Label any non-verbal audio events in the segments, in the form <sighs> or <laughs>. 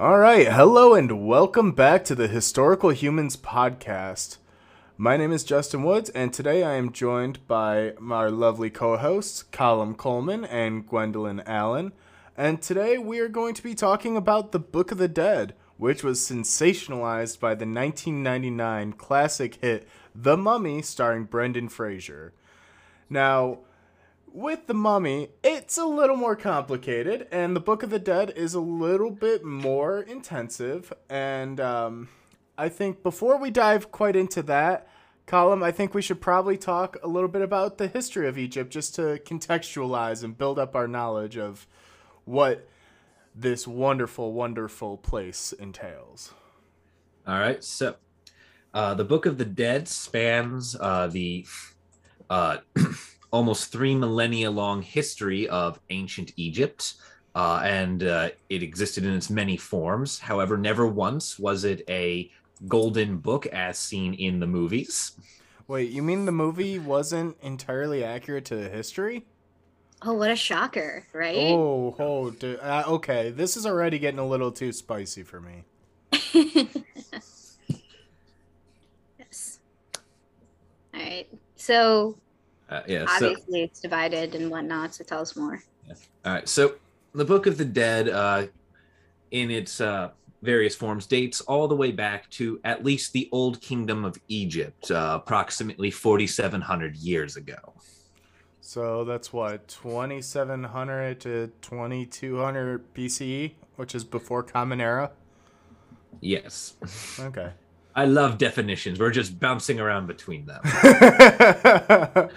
All right, hello and welcome back to the Historical Humans podcast. My name is Justin Woods, and today I am joined by my lovely co hosts, Colum Coleman and Gwendolyn Allen. And today we are going to be talking about The Book of the Dead, which was sensationalized by the 1999 classic hit The Mummy, starring Brendan Fraser. Now, with the mummy, it's a little more complicated, and the Book of the Dead is a little bit more intensive. And um, I think before we dive quite into that, Colum, I think we should probably talk a little bit about the history of Egypt just to contextualize and build up our knowledge of what this wonderful, wonderful place entails. All right, so uh, the Book of the Dead spans uh, the uh, <clears throat> almost three millennia long history of ancient Egypt. Uh, and uh, it existed in its many forms. However, never once was it a golden book as seen in the movies. Wait, you mean the movie wasn't entirely accurate to the history? Oh, what a shocker, right? Oh, oh, dude. Uh, okay. This is already getting a little too spicy for me. <laughs> yes. All right. So, Uh, yeah, obviously, it's divided and whatnot. So, tell us more. All right. So the Book of the Dead, uh, in its uh, various forms, dates all the way back to at least the Old Kingdom of Egypt, uh, approximately 4,700 years ago. So that's what 2700 to 2200 BCE, which is before Common Era. Yes. Okay. <laughs> I love definitions. We're just bouncing around between them. <laughs>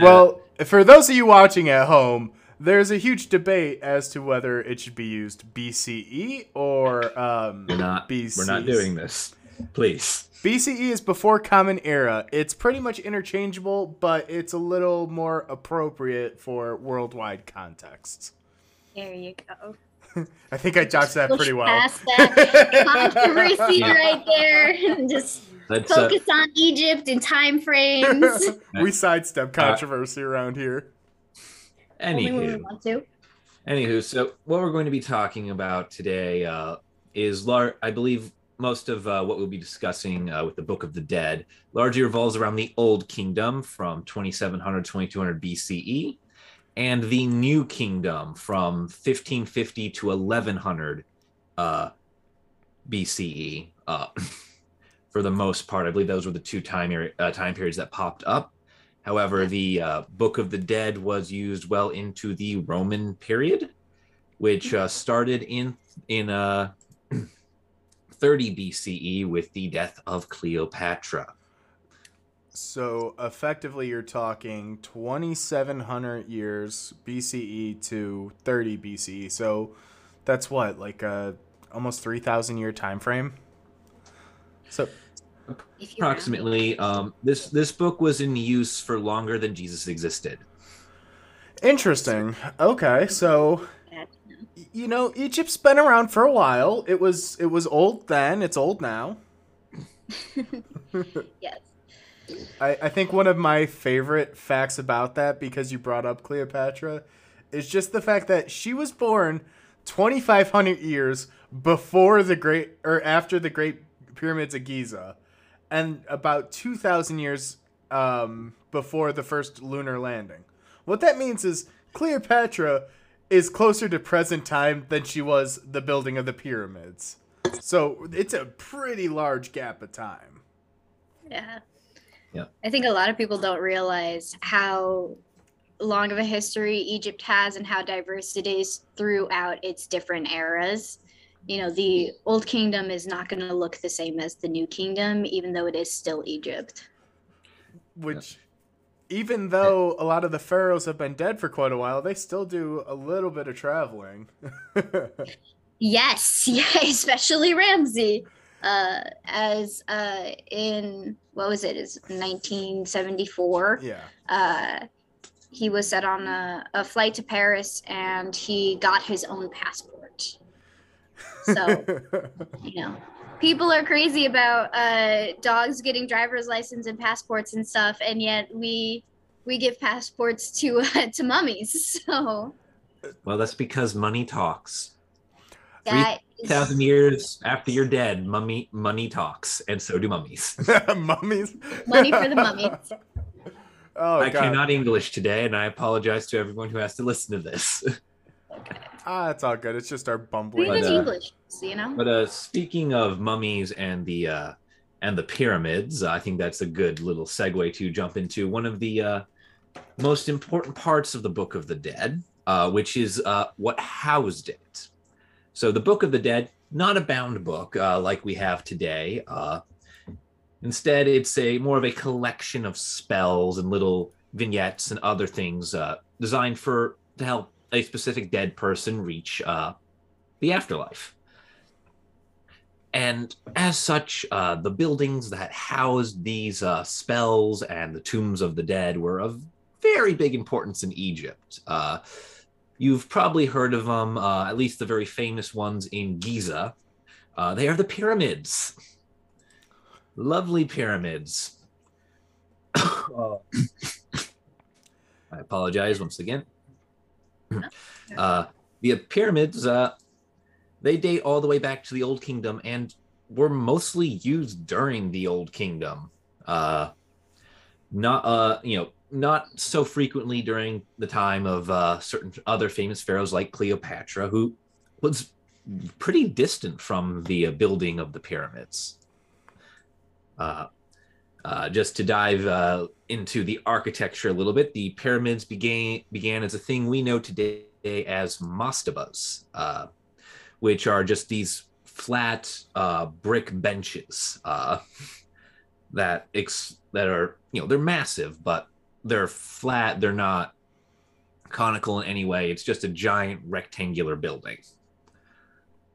well, for those of you watching at home, there's a huge debate as to whether it should be used BCE or um, We're not. BC. We're not doing this. Please. BCE is before Common Era. It's pretty much interchangeable, but it's a little more appropriate for worldwide contexts. There you go. <laughs> I think I dodged that pretty well. Past that <laughs> controversy Yeah. right there, and just Let's. Uh, focus on Egypt and time frames. <laughs> we sidestep controversy around here. Only when we anywho, want to. anywho, so what we're going to be talking about today uh, is, lar- I believe, most of uh, what we'll be discussing uh, with the Book of the Dead largely revolves around the Old Kingdom from 2700 2200 BCE, and the New Kingdom from 1550 to 1100 uh, BCE. <laughs> Uh, for the most part, I believe those were the two time uh, time periods that popped up. However, the uh, Book of the Dead was used well into the Roman period, which uh, started in in uh, <clears throat> 30 BCE with the death of Cleopatra. So effectively, you're talking 2,700 years BCE to 30 BCE. So that's what, like a almost 3,000 year time frame. So If you round it. Approximately, um, this this book was in use for longer than Jesus existed. interesting. Okay, so you know, Egypt's been around for a while. It was it was old then. It's old now. <laughs> Yes. I, I think one of my favorite facts about that, because you brought up Cleopatra, is just the fact that she was born 2,500 years before the great or after the Great Pyramids of Giza, and about 2,000 years um, before the first lunar landing. What that means is Cleopatra is closer to present time than she was the building of the pyramids. So it's a pretty large gap of time. Yeah. Yeah. I think a lot of people don't realize how long of a history Egypt has and how diverse it is throughout its different eras. You know, the Old Kingdom is not going to look the same as the New Kingdom, even though it is still Egypt. which even though a lot of the pharaohs have been dead for quite a while they still do a little bit of traveling <laughs> Yes, <laughs> yeah, especially Ramsey. Uh, as uh, in what was it? Is 1974. yeah uh, he was set on a, a flight to Paris and he got his own passport. So, you know, people are crazy about uh, dogs getting driver's license and passports and stuff, and yet we we give passports to uh, <laughs> to mummies. So Well, that's because money talks. That Three thousand years after you're dead, mummy money talks, and so do mummies. <laughs> mummies. Money for the mummies. <laughs> oh I god. cannot English today, and I apologize to everyone who has to listen to this. Ah, it's all good. It's just our We bumbling. even But, uh, English, you know. But uh, speaking of mummies and the uh, and the pyramids, I think that's a good little segue to jump into one of the uh, most important parts of the Book of the Dead, uh, which is uh, what housed it. So the Book of the Dead, not a bound book uh, like we have today. Uh, instead, it's a more of a collection of spells and little vignettes and other things uh, designed for to help a specific dead person reach uh, the afterlife. And as such, uh, the buildings that housed these uh, spells and the tombs of the dead were of very big importance in Egypt. Uh, you've probably heard of them, uh, at least the very famous ones in Giza. Uh, they are the pyramids. Lovely pyramids. <coughs> I apologize once again. <coughs> Uh, the pyramids, they date all the way back to the Old Kingdom and were mostly used during the Old Kingdom. Uh, not, uh, you know, not so frequently during the time of uh, certain other famous pharaohs like Cleopatra, who was pretty distant from the uh, building of the pyramids. Uh, uh, just to dive uh, into the architecture a little bit, the pyramids began began as a thing we know today as mastabas, uh, which are just these flat uh, brick benches uh, that ex- that are you know they're massive, but they're flat. They're not conical in any way. It's just a giant rectangular building.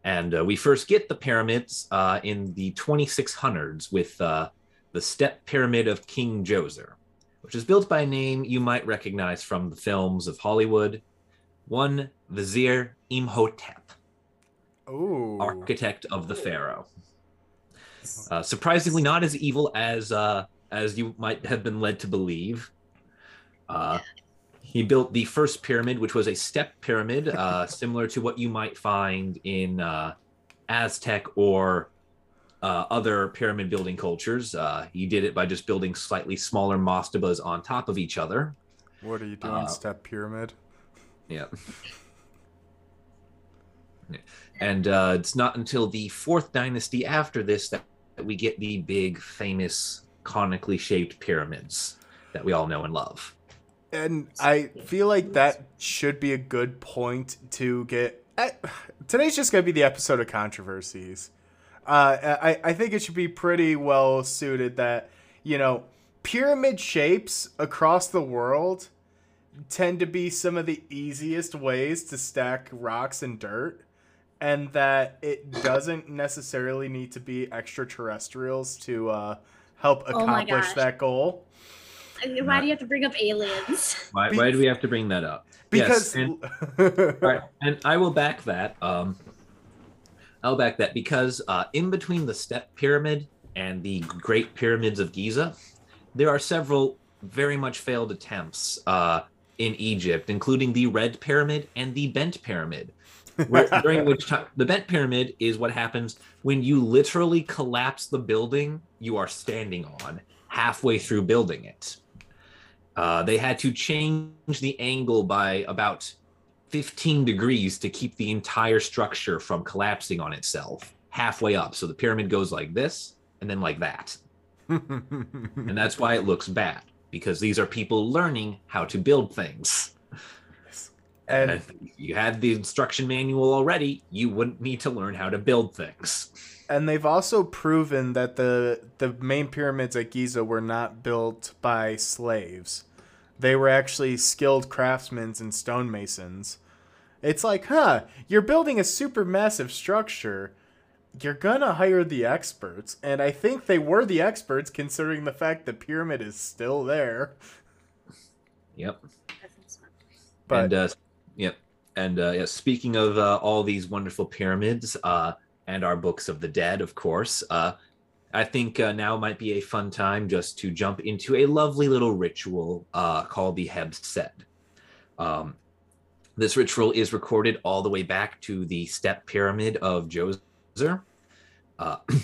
And uh, we first get the pyramids uh, in the 2600s with uh, the Step Pyramid of King Djoser, which is built by a name you might recognize from the films of Hollywood. One Vizier Imhotep, Ooh. architect of the pharaoh. Uh, surprisingly, not as evil as uh, as you might have been led to believe. Uh, he built the first pyramid, which was a step pyramid, uh, <laughs> similar to what you might find in uh, Aztec or uh, other pyramid building cultures. Uh, he did it by just building slightly smaller mastabas on top of each other. What are you doing, step pyramid? Yeah. <laughs> And uh, it's not until the fourth dynasty after this that, that we get the big, famous, conically shaped pyramids that we all know and love. And I feel like that should be a good point to get. I, today's just gonna be the episode of controversies. Uh, I I think it should be pretty well suited that you know pyramid shapes across the world tend to be some of the easiest ways to stack rocks and dirt, and that it doesn't necessarily need to be extraterrestrials to uh, help Oh accomplish gosh. that goal. I mean, Why do you have to bring up aliens? Why, why do we have to bring that up? Because Yes, and, <laughs> all right, and I will back that. Um, I'll back that because uh, in between the step pyramid and the Great Pyramids of Giza, there are several very much failed attempts uh, in Egypt, including the Red Pyramid and the Bent Pyramid. Where, during which time the bent pyramid is what happens when you literally collapse the building you are standing on halfway through building it. Uh, they had to change the angle by about 15 degrees to keep the entire structure from collapsing on itself halfway up. So the pyramid goes like this and then like that. <laughs> And that's why it looks bad because these are people learning how to build things. And And if you had the instruction manual already, you wouldn't need to learn how to build things. And they've also proven that the the main pyramids at Giza were not built by slaves. They were actually skilled craftsmen and stonemasons. It's like, huh, you're building a super massive structure. You're gonna hire the experts, and I think they were the experts considering the fact the pyramid is still there. Yep. But and uh, yep. And uh, yeah, speaking of uh, all these wonderful pyramids uh, and our books of the dead, of course, uh, I think uh, now might be a fun time just to jump into a lovely little ritual uh, called the Heb Sed. Um, This ritual is recorded all the way back to the step pyramid of Djoser. <clears throat>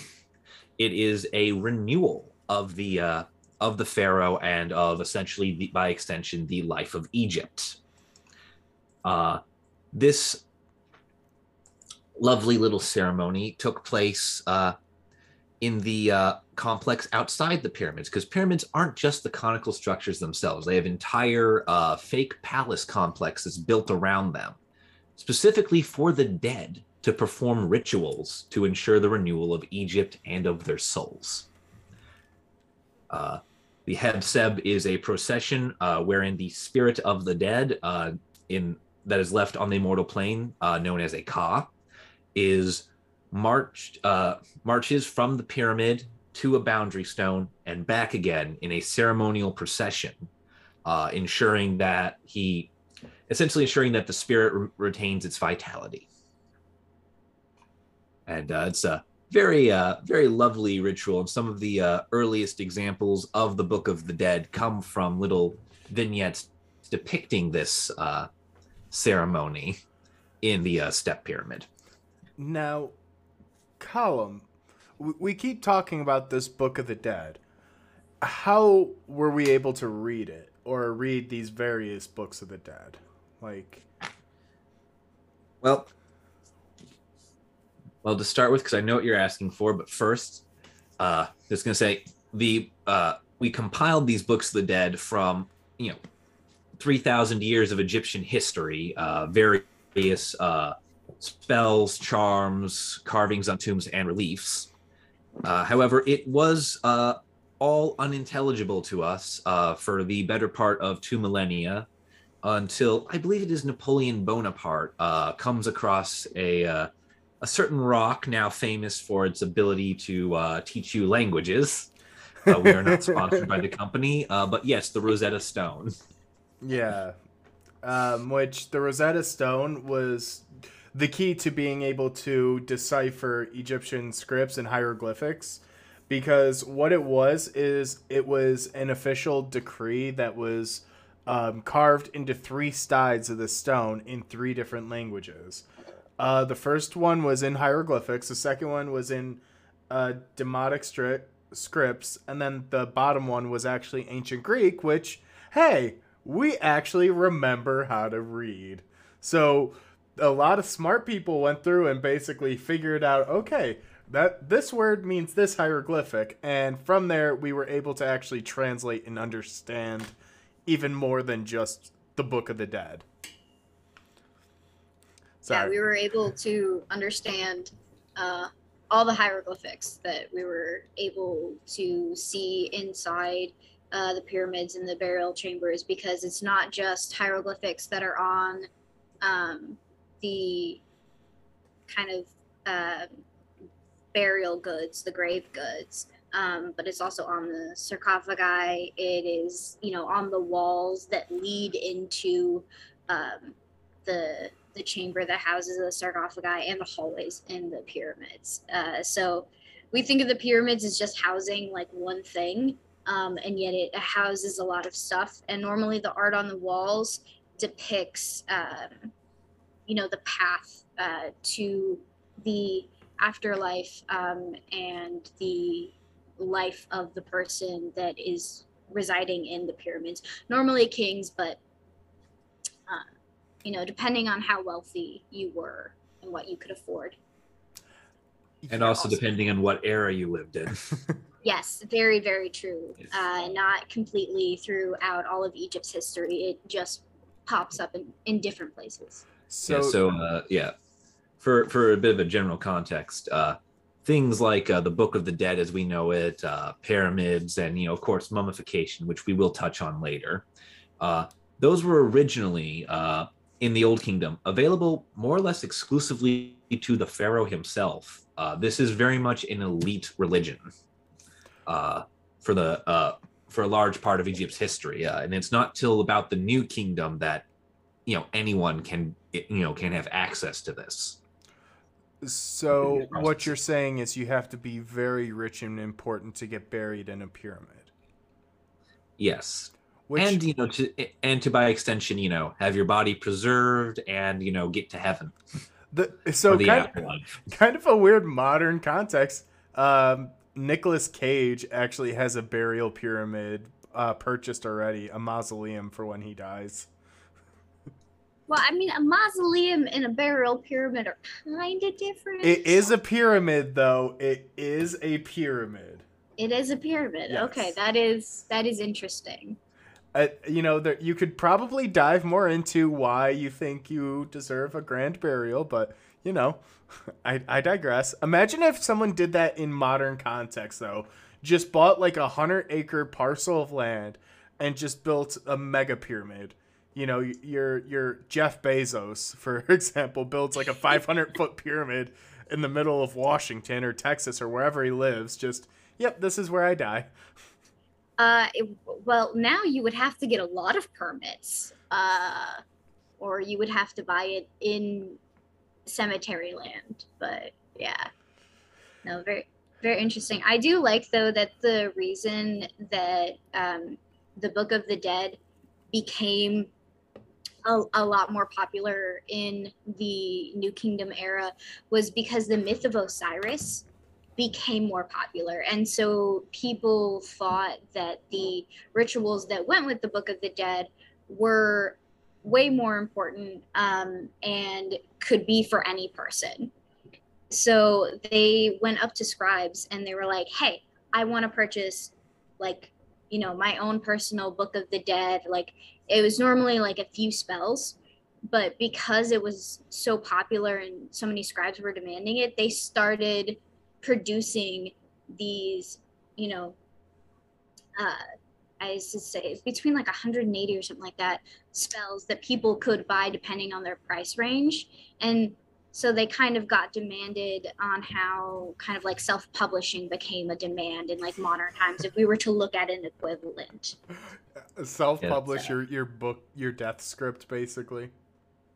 It is a renewal of the of the pharaoh and of essentially, the, by extension, the life of Egypt. Uh, this lovely little ceremony took place uh, in the uh, complex outside the pyramids because pyramids aren't just the conical structures themselves. They have entire uh, fake palace complexes built around them specifically for the dead to perform rituals to ensure the renewal of egypt and of their souls. Uh, the Heb Sed is a procession uh, wherein the spirit of the dead uh, in that is left on the immortal plane uh, known as a ka is marched uh, marches from the pyramid to a boundary stone and back again in a ceremonial procession, uh, ensuring that he essentially ensuring that the spirit re- retains its vitality. And uh, it's a very uh, very lovely ritual, and some of the uh, earliest examples of the Book of the Dead come from little vignettes depicting this ceremony in the uh, step pyramid. Now, Colum, we keep talking about this Book of the Dead. How were we able to read it or read these various books of the dead? Like, well, well, to start with, because I know what you're asking for, but first, uh, just gonna say the uh, we compiled these books of the dead from you know three thousand years of Egyptian history, uh, various uh, spells, charms, carvings on tombs, and reliefs. Uh, however, it was uh, all unintelligible to us uh, for the better part of two millennia until I believe it is Napoleon Bonaparte uh, comes across a uh, a certain rock now famous for its ability to uh, teach you languages. we are not sponsored by the <laughs> company, but yes, the Rosetta Stone. Yeah, um, which the Rosetta Stone was the key to being able to decipher Egyptian scripts and hieroglyphics because what it was is it was an official decree that was um, carved into three sides of the stone in three different languages. Uh, the first one was in hieroglyphics, the second one was in uh, Demotic stri- scripts, and then the bottom one was actually ancient Greek, which, hey, we actually remember how to read. So a lot of smart people went through and basically figured out okay that this word means this hieroglyphic and from there we were able to actually translate and understand even more than just the book of the dead Sorry. yeah we were able to understand uh, all the hieroglyphics that we were able to see inside uh, the pyramids and the burial chambers because it's not just hieroglyphics that are on um, the kind of uh, burial goods, the grave goods. Um, but it's also on the sarcophagi. It is, you know, on the walls that lead into um, the the chamber that houses the sarcophagi and the hallways in the pyramids. Uh, so we think of the pyramids as just housing like one thing, um, and yet it houses a lot of stuff. And normally the art on the walls depicts um, you know the path uh, to the afterlife um, and the life of the person that is residing in the pyramids. Normally kings but uh, you know depending on how wealthy you were and what you could afford. And also, also depending on what era you lived in <laughs> yes very very true yes. uh, not completely throughout all of egypt's history it just pops up in, in different places so, yeah, so uh, yeah, for for a bit of a general context, uh, things like uh, the Book of the Dead as we know it, uh, pyramids, and you know, of course, mummification, which we will touch on later. Uh, those were originally uh, in the Old Kingdom available more or less exclusively to the pharaoh himself. Uh, this is very much an elite religion uh, for the uh, for a large part of Egypt's history, uh, and it's not till about the New Kingdom that you know anyone can you know can have access to this. So what you're saying is you have to be very rich and important to get buried in a pyramid. Yes. Which, and you know to and to by extension you know have your body preserved and you know get to heaven the so the kind, afterlife. kind of a weird modern context. Um, Nicolas Cage actually has a burial pyramid uh, purchased already, a mausoleum for when he dies. Well, I mean, a mausoleum and a burial pyramid are kind of different. It is a pyramid, though. It is a pyramid. It is a pyramid. Yes. Okay, that is that is interesting. Uh, you know, there, you could probably dive more into why you think you deserve a grand burial, but you know, I, I digress. Imagine if someone did that in modern context, though. Just bought like a hundred acre parcel of land and just built a mega pyramid. You know, your your Jeff Bezos, <laughs> for example, builds like a 500 foot pyramid in the middle of Washington or Texas or wherever he lives. Just, yep, this is where I die. Uh, it, well, now you would have to get a lot of permits, uh, or you would have to buy it in cemetery land. But yeah, no, very very interesting. I do like though that the reason that um, the Book of the Dead became a, a lot more popular in the New Kingdom era was because the myth of Osiris became more popular. And so people thought that the rituals that went with the Book of the Dead were way more important um, and could be for any person. So they went up to scribes and they were like, hey, I want to purchase like, you know, my own personal Book of the Dead. Like it was normally like a few spells. But because it was so popular and so many scribes were demanding it, they started producing these, you know, uh, I used to say between like 180 or something like that spells that people could buy depending on their price range. And so they kind of got demanded on how kind of like self-publishing became a demand in like modern times if we were to look at an equivalent. Self-publish your your book, your death script, basically.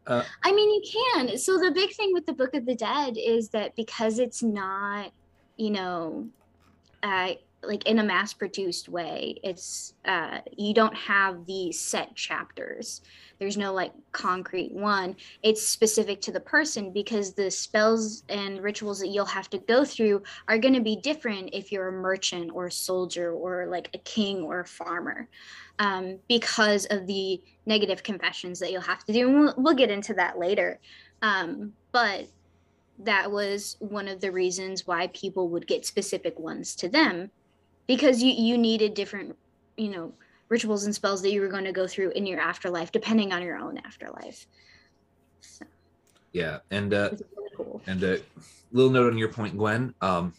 I mean, you can. So the big thing with the Book of the Dead is that because it's not, you know, uh, like in a mass-produced way, it's uh, you don't have these set chapters. There's no like concrete one. It's specific to the person because the spells and rituals that you'll have to go through are going to be different if you're a merchant or a soldier or like a king or a farmer um, because of the negative confessions that you'll have to do. And we'll, we'll get into that later. Um, but that was one of the reasons why people would get specific ones to them because you, you needed different, you know, rituals and spells that you were going to go through in your afterlife, depending on your own afterlife. So Yeah, and uh, really cool. And a little note on your point, Gwen. Um,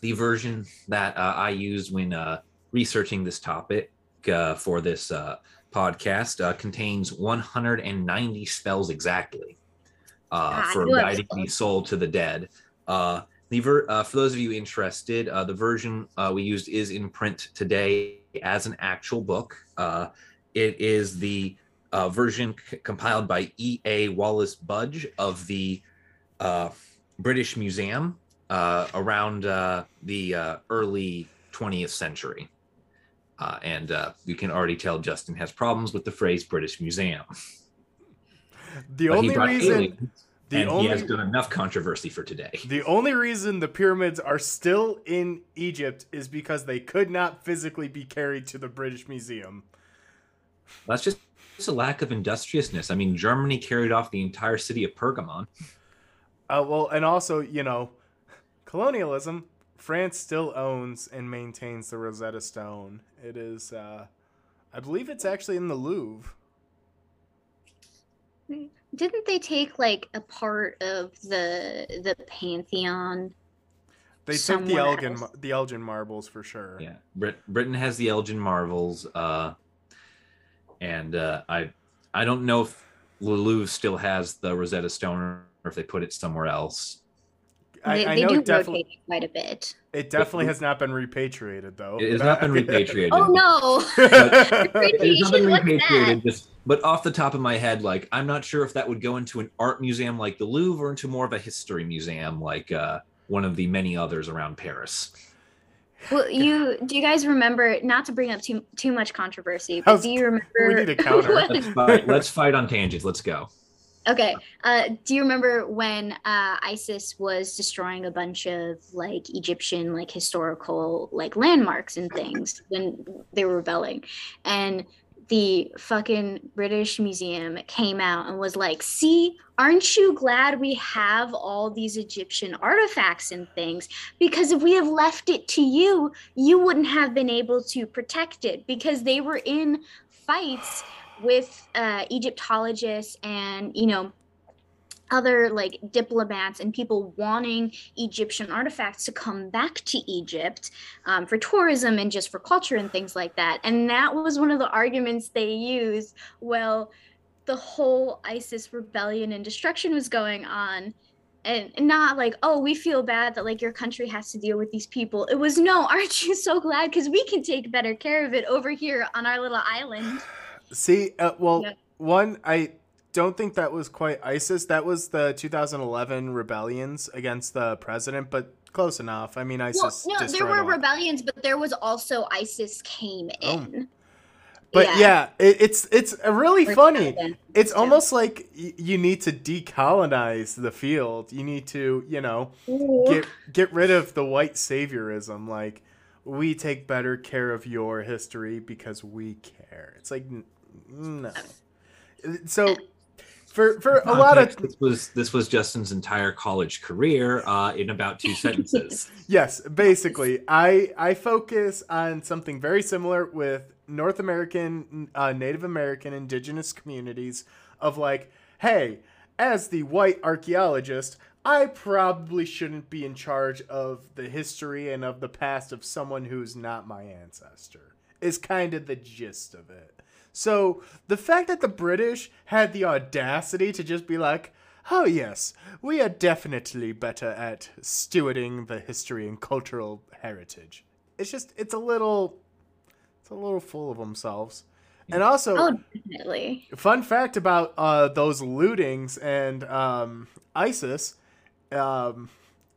the version that uh, I used when uh, researching this topic uh, for this uh, podcast uh, contains 190 spells exactly uh, Ah, I for knew it was guiding the soul to the dead. Uh, the ver- uh, for those of you interested, uh, the version uh, we used is in print today as an actual book. Uh, it is the uh, version c- compiled by E.A. Wallis Budge of the uh, British Museum uh, around uh, the uh, early 20th century. Uh, and uh, you can already tell Justin has problems with the phrase British Museum. The But only reason, aliens, the and only he has done enough controversy for today. The only reason the pyramids are still in Egypt is because they could not physically be carried to the British Museum. That's just it's a lack of industriousness. I mean, Germany carried off the entire city of Pergamon. Uh, well, and also, you know, colonialism. France still owns and maintains the Rosetta Stone. It is, uh, I believe it's actually in the Louvre. Didn't they take like a part of the the pantheon? They took the Elgin, else. the Elgin marbles for sure. Yeah, Brit- Britain has the Elgin marbles, uh, and uh, I I don't know if the Louvre still has the Rosetta Stone or if they put it somewhere else. I, they I they know do definitely, rotate quite a bit. it definitely has not been repatriated though. It has not been <laughs> repatriated. Oh no! <laughs> It has not been repatriated. Just, but off the top of my head, like I'm not sure if that would go into an art museum like the Louvre or into more of a history museum like uh, one of the many others around Paris. Well, you do you guys remember? Not to bring up too too much controversy, but How's- do you remember? we need a counter. <laughs> when- Let's fight. Let's fight on tangents. Let's go. Okay. Uh, do you remember when uh, ISIS was destroying a bunch of like Egyptian like historical like landmarks and things when they were rebelling, and the fucking British Museum came out and was like, "See, aren't you glad we have all these Egyptian artifacts and things? Because if we have left it to you, you wouldn't have been able to protect it because they were in fights." With uh, Egyptologists and you know other like diplomats and people wanting Egyptian artifacts to come back to Egypt um, for tourism and just for culture and things like that. And that was one of the arguments they used. Well, the whole ISIS rebellion and destruction was going on. And not like, oh, we feel bad that like your country has to deal with these people. It was no, aren't you so glad? Because we can take better care of it over here on our little island. See, uh, well, Yeah. one, I don't think that was quite ISIS. That was the 2011 rebellions against the president, but close enough. I mean, Well, ISIS. no, there were rebellions, but there was also ISIS came Oh. in. But yeah, it, it's it's really Or funny. It's too. almost like y- you need to decolonize the field. You need to, you know, Ooh. get get rid of the white saviorism. Like we take better care of your history because we care. It's like no. So for for a lot of this was this was Justin's entire college career uh, in about two sentences. <laughs> Yes, basically, I I focus on something very similar with North American, uh, Native American, indigenous communities. Of like, hey, as the white archaeologist, I probably shouldn't be in charge of the history and of the past of someone who's not my ancestor. Is kind of the gist of it. So the fact that the British had the audacity to just be like, oh yes, we are definitely better at stewarding the history and cultural heritage. It's just, it's a little, it's a little full of themselves. And also, Oh, definitely. fun fact about uh, those lootings and um, ISIS, um,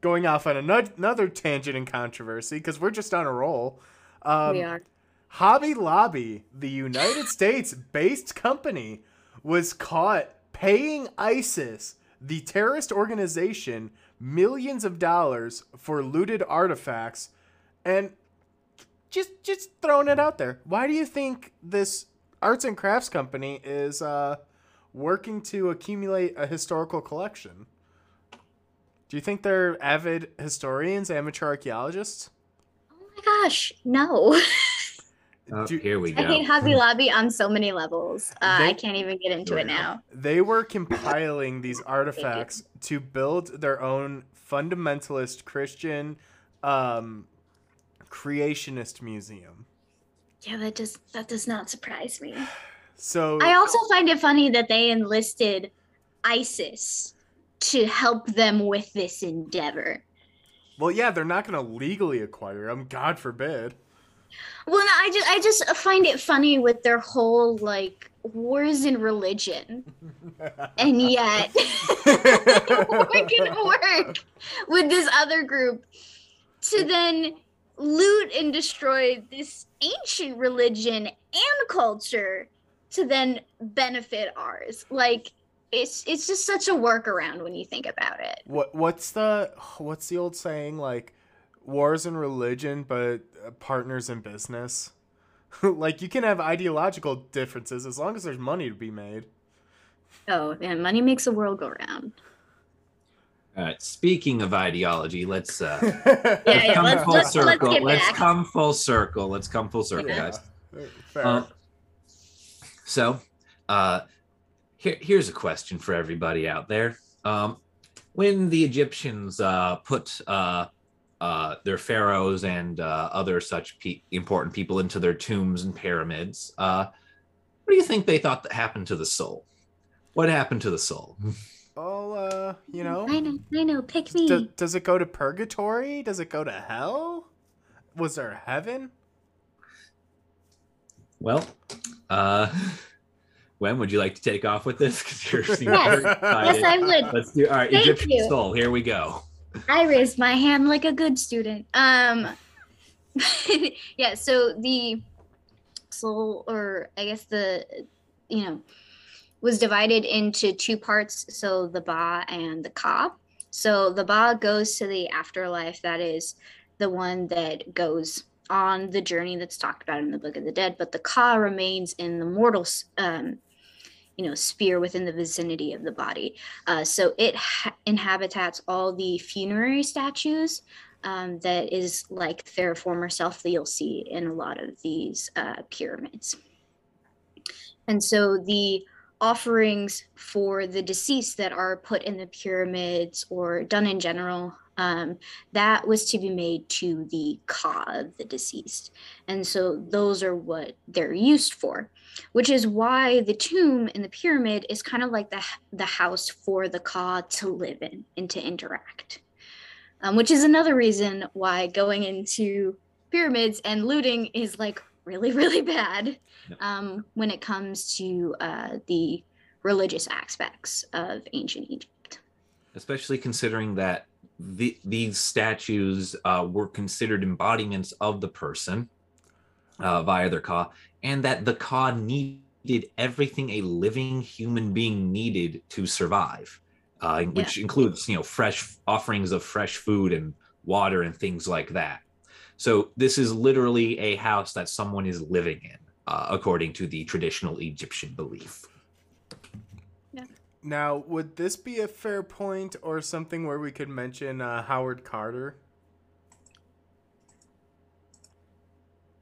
going off on another, another tangent and controversy because we're just on a roll. Um, we are. Hobby Lobby, the United States based company, was caught paying ISIS, the terrorist organization, millions of dollars for looted artifacts and just just throwing it out there. Why do you think this arts and crafts company is uh, working to accumulate a historical collection? Do you think they're avid historians, amateur archaeologists? Oh my gosh, no. <laughs> Oh, Do- here we I hate Hobby Lobby on so many levels. Uh, They- I can't even get into it now. They were compiling these <laughs> artifacts to build their own fundamentalist Christian um, creationist museum. Yeah, that does that does not surprise me. <sighs> So I also find it funny that they enlisted ISIS to help them with this endeavor. well, yeah, they're not going to legally acquire them. God forbid. Well, no, I just I just find it funny with their whole like wars in religion, and yet <laughs> we're gonna work with this other group to then loot and destroy this ancient religion and culture to then benefit ours. Like it's it's just such a workaround when you think about it. What what's the what's the old saying like wars and religion but uh, partners in business? <laughs> like you can have ideological differences as long as there's money to be made. Oh, and money makes the world go round. All right. Speaking of ideology, let's uh, <laughs> Yeah, let's yeah, come let's- full let's- let's circle. Let's come full circle. Let's come full circle, Yeah. guys. Fair. Um, so, uh, here, here's a question for everybody out there. Um, when the Egyptians uh, put uh, uh, their pharaohs and uh, other such pe- important people into their tombs and pyramids, uh, what do you think they thought that happened to the soul? What happened to the soul? Oh, uh, you know, I know, I know. Pick me. Do, does it go to purgatory? Does it go to hell? Was there heaven? Well, uh, when would you like to take off with this? Because you're <laughs> seeming Yes. yes. I would. Let's do all right. Thank Egyptian you. soul. Here we go. I raised my hand like a good student. Um, <laughs> yeah, so the soul, or I guess the, you know, was divided into two parts. So the Ba and the Ka. So the Ba goes to the afterlife. That is the one that goes on the journey that's talked about in the Book of the Dead. But the Ka remains in the mortal, um, you know, sphere within the vicinity of the body. Uh, so it ha- inhabits all the funerary statues um, that is like their former self that you'll see in a lot of these uh, pyramids. And so the offerings for the deceased that are put in the pyramids or done in general, um, that was to be made to the ka of the deceased. And so those are what they're used for, which is why the tomb in the pyramid is kind of like the, the house for the ka to live in and to interact um, which is another reason why going into pyramids and looting is like really, really bad um, when it comes to uh, the religious aspects of ancient Egypt. Especially considering that the, these statues uh, were considered embodiments of the person uh, via their ka, and that the ka needed everything a living human being needed to survive uh, which yeah. includes you know fresh offerings of fresh food and water and things like that. So this is literally a house that someone is living in, uh, according to the traditional Egyptian belief. Yeah. Now, would this be a fair point or something where we could mention uh, Howard Carter?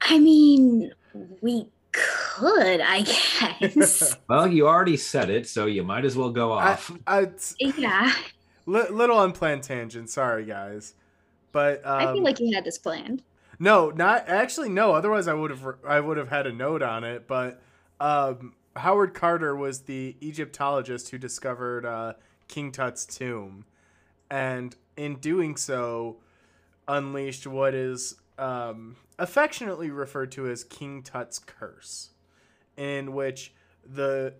I mean, we could, I guess. <laughs> well, you already said it, so you might as well go off. I, I, yeah. Li- little unplanned tangent. Sorry, guys, but um, I feel um, like you had this planned. No, not actually. No, otherwise I would have. I would have had a note on it. But um, Howard Carter was the Egyptologist who discovered uh, King Tut's tomb, and in doing so, unleashed what is um, affectionately referred to as King Tut's curse, in which the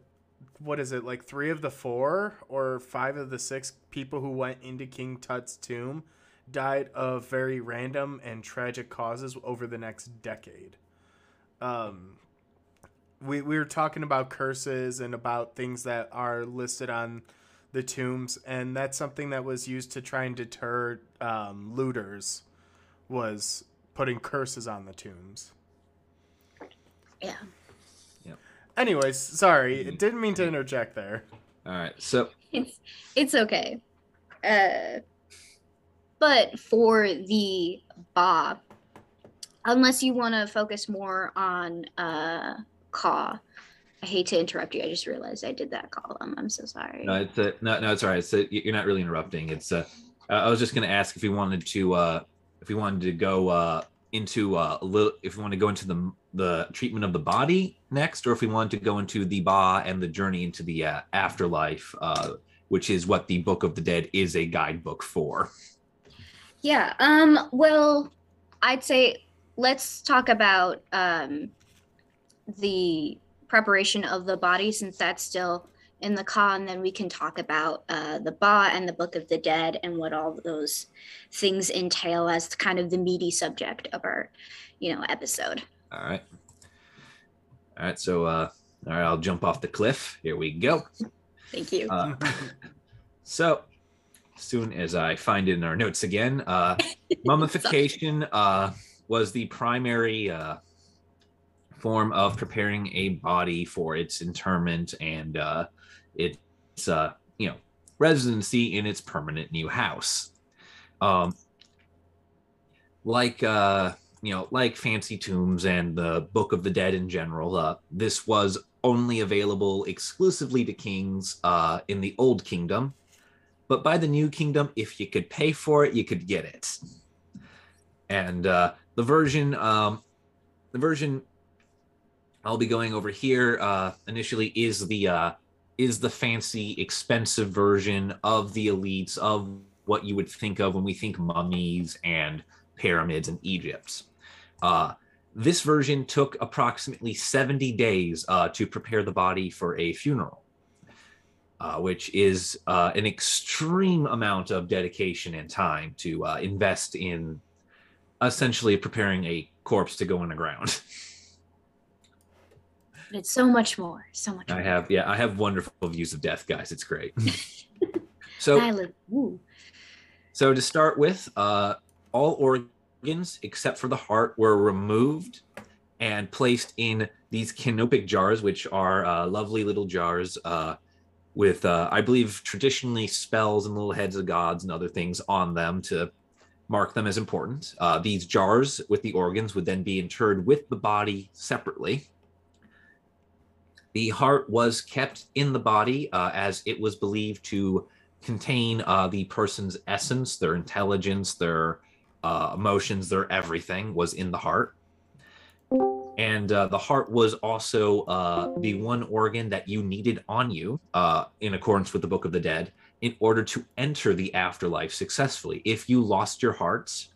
what is it like three of the four or five of the six people who went into King Tut's tomb died of very random and tragic causes over the next decade. Um, we we were talking about curses and about things that are listed on the tombs, and that's something that was used to try and deter um, looters. Was putting curses on the tombs. Yeah. Yep. Anyways, sorry, didn't mean to interject there. All right, so it's it's okay. Uh, but for the Bob, unless you want to focus more on uh Ka, I hate to interrupt you. I just realized I did that Colum. I'm so sorry. No, it's a, no, no, it's all right. It's a, you're not really interrupting. It's uh, I was just going to ask if we wanted to uh if we wanted to go uh, into uh, a little, if we want to go into the the treatment of the body next, or if we want to go into the ba and the journey into the uh, afterlife, uh, which is what the Book of the Dead is a guidebook for. Yeah. Um. Well, I'd say let's talk about um, the preparation of the body, since that's still in the Ka, and then we can talk about uh, the Ba and the Book of the Dead and what all those things entail as kind of the meaty subject of our, you know, episode. All right. All right. So, uh, all right, I'll jump off the cliff. Here we go. Thank you. Uh, <laughs> so, soon as I find it in our notes again, uh, <laughs> mummification uh, was the primary uh, form of preparing a body for its interment and uh, its uh, you know residency in its permanent new house. Um, like uh, you know, like fancy tombs and the Book of the Dead in general, uh, this was only available exclusively to kings uh, in the Old Kingdom. But by the New Kingdom, if you could pay for it, you could get it. And uh, the version, um, the version I'll be going over here uh, initially is the uh, is the fancy, expensive version of the elites of what you would think of when we think mummies and pyramids and Egypt. Uh, this version took approximately 70 days uh, to prepare the body for a funeral, uh, which is uh, an extreme amount of dedication and time to uh, invest in essentially preparing a corpse to go in the ground. <laughs> But it's so much more. So much. I have yeah, I have wonderful views of death, guys. It's great. <laughs> so Silent. So to start with, uh, all organs except for the heart were removed and placed in these canopic jars, which are uh, lovely little jars uh, with, uh, I believe, traditionally spells and little heads of gods and other things on them to mark them as important. Uh, these jars with the organs would then be interred with the body separately. The heart was kept in the body uh, as it was believed to contain uh, the person's essence, their intelligence, their uh, emotions, their everything was in the heart. And uh, the heart was also uh, the one organ that you needed on you, uh, in accordance with the Book of the Dead, in order to enter the afterlife successfully. If you lost your hearts,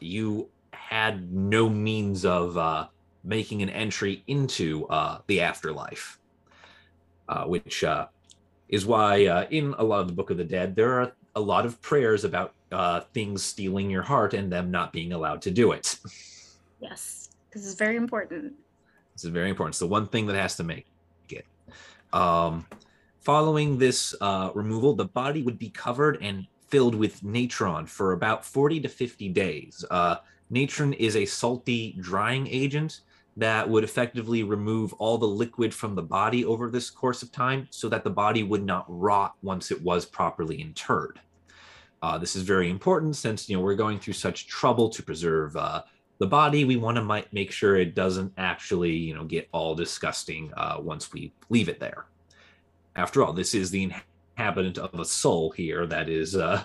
you had no means of making an entry into uh, the afterlife, uh, which uh, is why uh, in a lot of the Book of the Dead, there are a lot of prayers about uh, things stealing your heart and them not being allowed to do it. Yes, this is very important. This is very important. It's the one thing that has to make it. Um, following this uh, removal, the body would be covered and filled with natron for about 40 to 50 days. Uh, natron is a salty drying agent that would effectively remove all the liquid from the body over this course of time so that the body would not rot once it was properly interred. Uh, this is very important since you know we're going through such trouble to preserve uh, the body. We want to make sure it doesn't actually you know get all disgusting uh, once we leave it there. After all, this is the inhabitant of a soul here that is uh,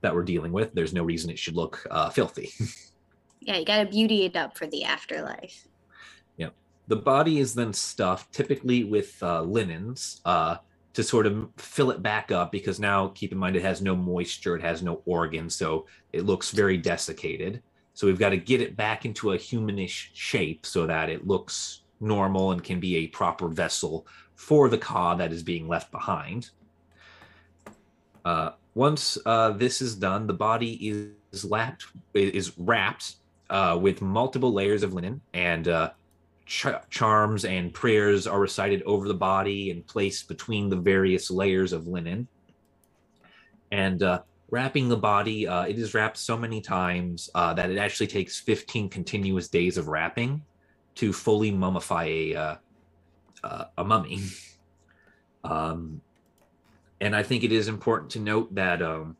that we're dealing with. There's no reason it should look uh, filthy. <laughs> Yeah, you gotta beauty it up for the afterlife. The body is then stuffed, typically with uh, linens, uh, to sort of fill it back up because now, keep in mind, it has no moisture, it has no organs, so it looks very desiccated. So we've got to get it back into a humanish shape so that it looks normal and can be a proper vessel for the ka that is being left behind. Uh, once uh, this is done, the body is lapped, is wrapped uh, with multiple layers of linen and uh, ch- charms and prayers are recited over the body and placed between the various layers of linen. And uh, wrapping the body, uh, it is wrapped so many times uh, that it actually takes 15 continuous days of wrapping to fully mummify a uh, uh, a mummy. <laughs> um, and I think it is important to note that, um,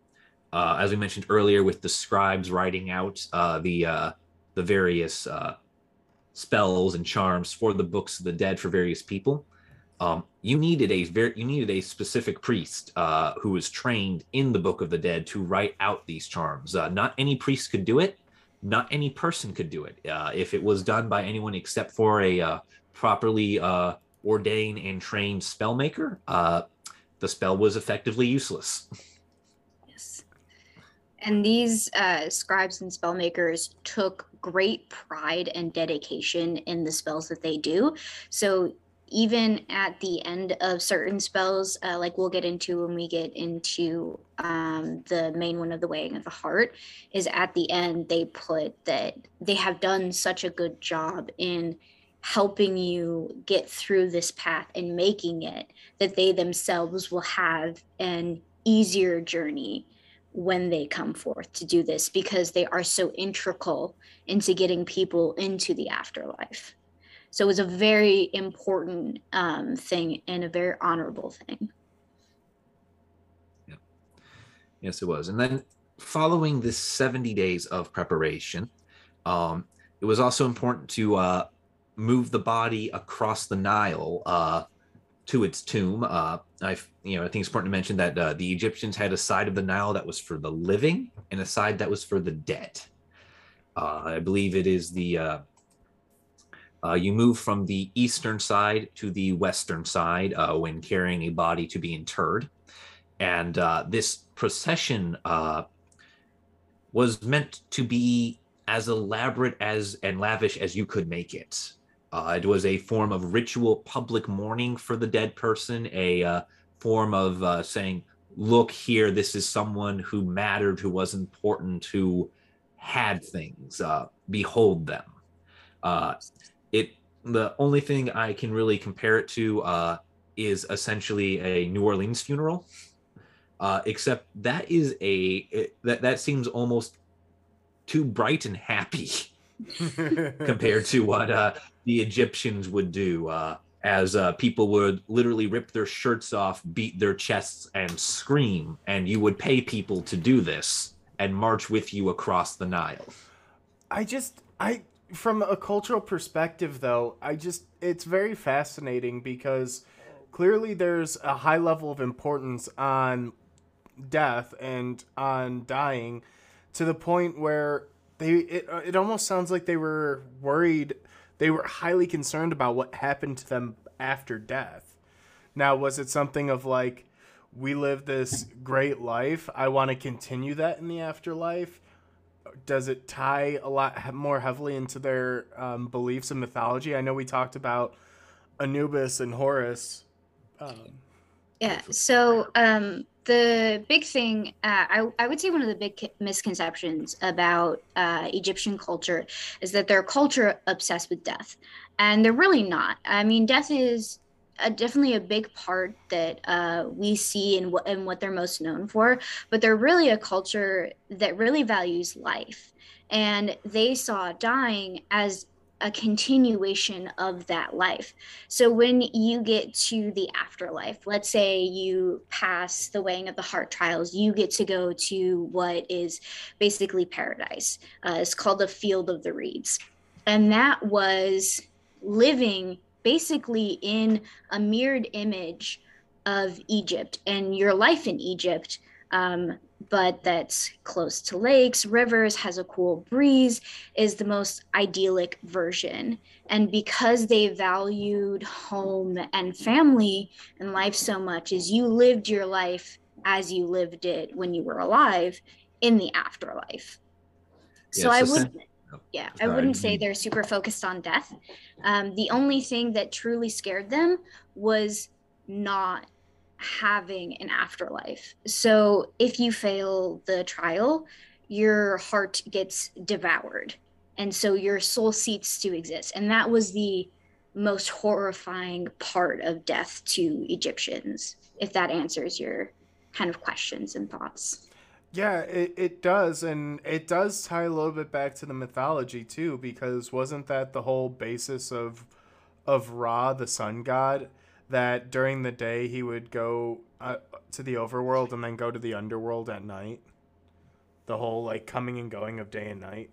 uh, as we mentioned earlier, with the scribes writing out the the various spells and charms for the books of the dead for various people. Um, you needed a very you needed a specific priest uh, who was trained in the book of the dead to write out these charms. Uh, not any priest could do it. Not any person could do it. Uh, if it was done by anyone except for a uh, properly uh, ordained and trained spellmaker, uh, the spell was effectively useless. Yes. And these scribes and spellmakers took great pride and dedication in the spells that they do. So even at the end of certain spells, uh, like we'll get into when we get into um, the main one of the weighing of the heart, is at the end they put that they have done such a good job in helping you get through this path and making it that they themselves will have an easier journey when they come forth to do this because they are so integral into getting people into the afterlife. So it was a very important um, thing and a very honorable thing. Yeah. Yes, it was. And then following this 70 days of preparation, um, it was also important to uh, move the body across the Nile uh, to its tomb. Uh, I, you know, I think it's important to mention that uh, the Egyptians had a side of the Nile that was for the living and a side that was for the dead. Uh, I believe it is the uh, uh, you move from the eastern side to the western side uh, when carrying a body to be interred, and this procession was meant to be as elaborate as and lavish as you could make it. Uh, it was a form of ritual public mourning for the dead person, a uh, form of uh, saying, "Look here, this is someone who mattered, who was important, who had things, uh, behold them. Uh, it the only thing I can really compare it to uh, is essentially a New Orleans funeral, except that is a it, that that seems almost too bright and happy <laughs> compared to what uh, the Egyptians would do. Uh, as uh, people would literally rip their shirts off, beat their chests, and scream, and you would pay people to do this and march with you across the Nile. I just I from a cultural perspective though, I just it's very fascinating because clearly there's a high level of importance on death and on dying to the point where they it, it almost sounds like they were worried they were highly concerned about what happened to them after death. Now was it something of like we live this great life i want to continue that in the afterlife? Does it tie a lot more heavily into their um, beliefs and mythology? I know we talked about anubis and horus um, yeah so um the big thing, uh, I, I would say one of the big misconceptions about uh, Egyptian culture is that they're culture obsessed with death. And they're really not. I mean, death is a, definitely a big part that uh, we see in what, in what they're most known for, but they're really a culture that really values life. And they saw dying as a continuation of that life. So when you get to the afterlife, let's say you pass the weighing of the heart trials, you get to go to what is basically paradise. Uh, it's called the field of the reeds. And that was living basically in a mirrored image of Egypt and your life in Egypt. Um, but that's close to lakes, rivers, has a cool breeze, is the most idyllic version. And because they valued home and family and life so much, is you lived your life as you lived it when you were alive in the afterlife. Yeah, so I would yeah, I wouldn't say they're super focused on death. Um, the only thing that truly scared them was not having an afterlife. So if you fail the trial, your heart gets devoured. And so your soul ceases to exist. And that was the most horrifying part of death to Egyptians, if that answers your kind of questions and thoughts. Yeah, it, it does. And it does tie a little bit back to the mythology too, because wasn't that the whole basis of of Ra, the sun god? That during the day he would go uh, to the overworld and then go to the underworld at night. The whole like coming and going of day and night.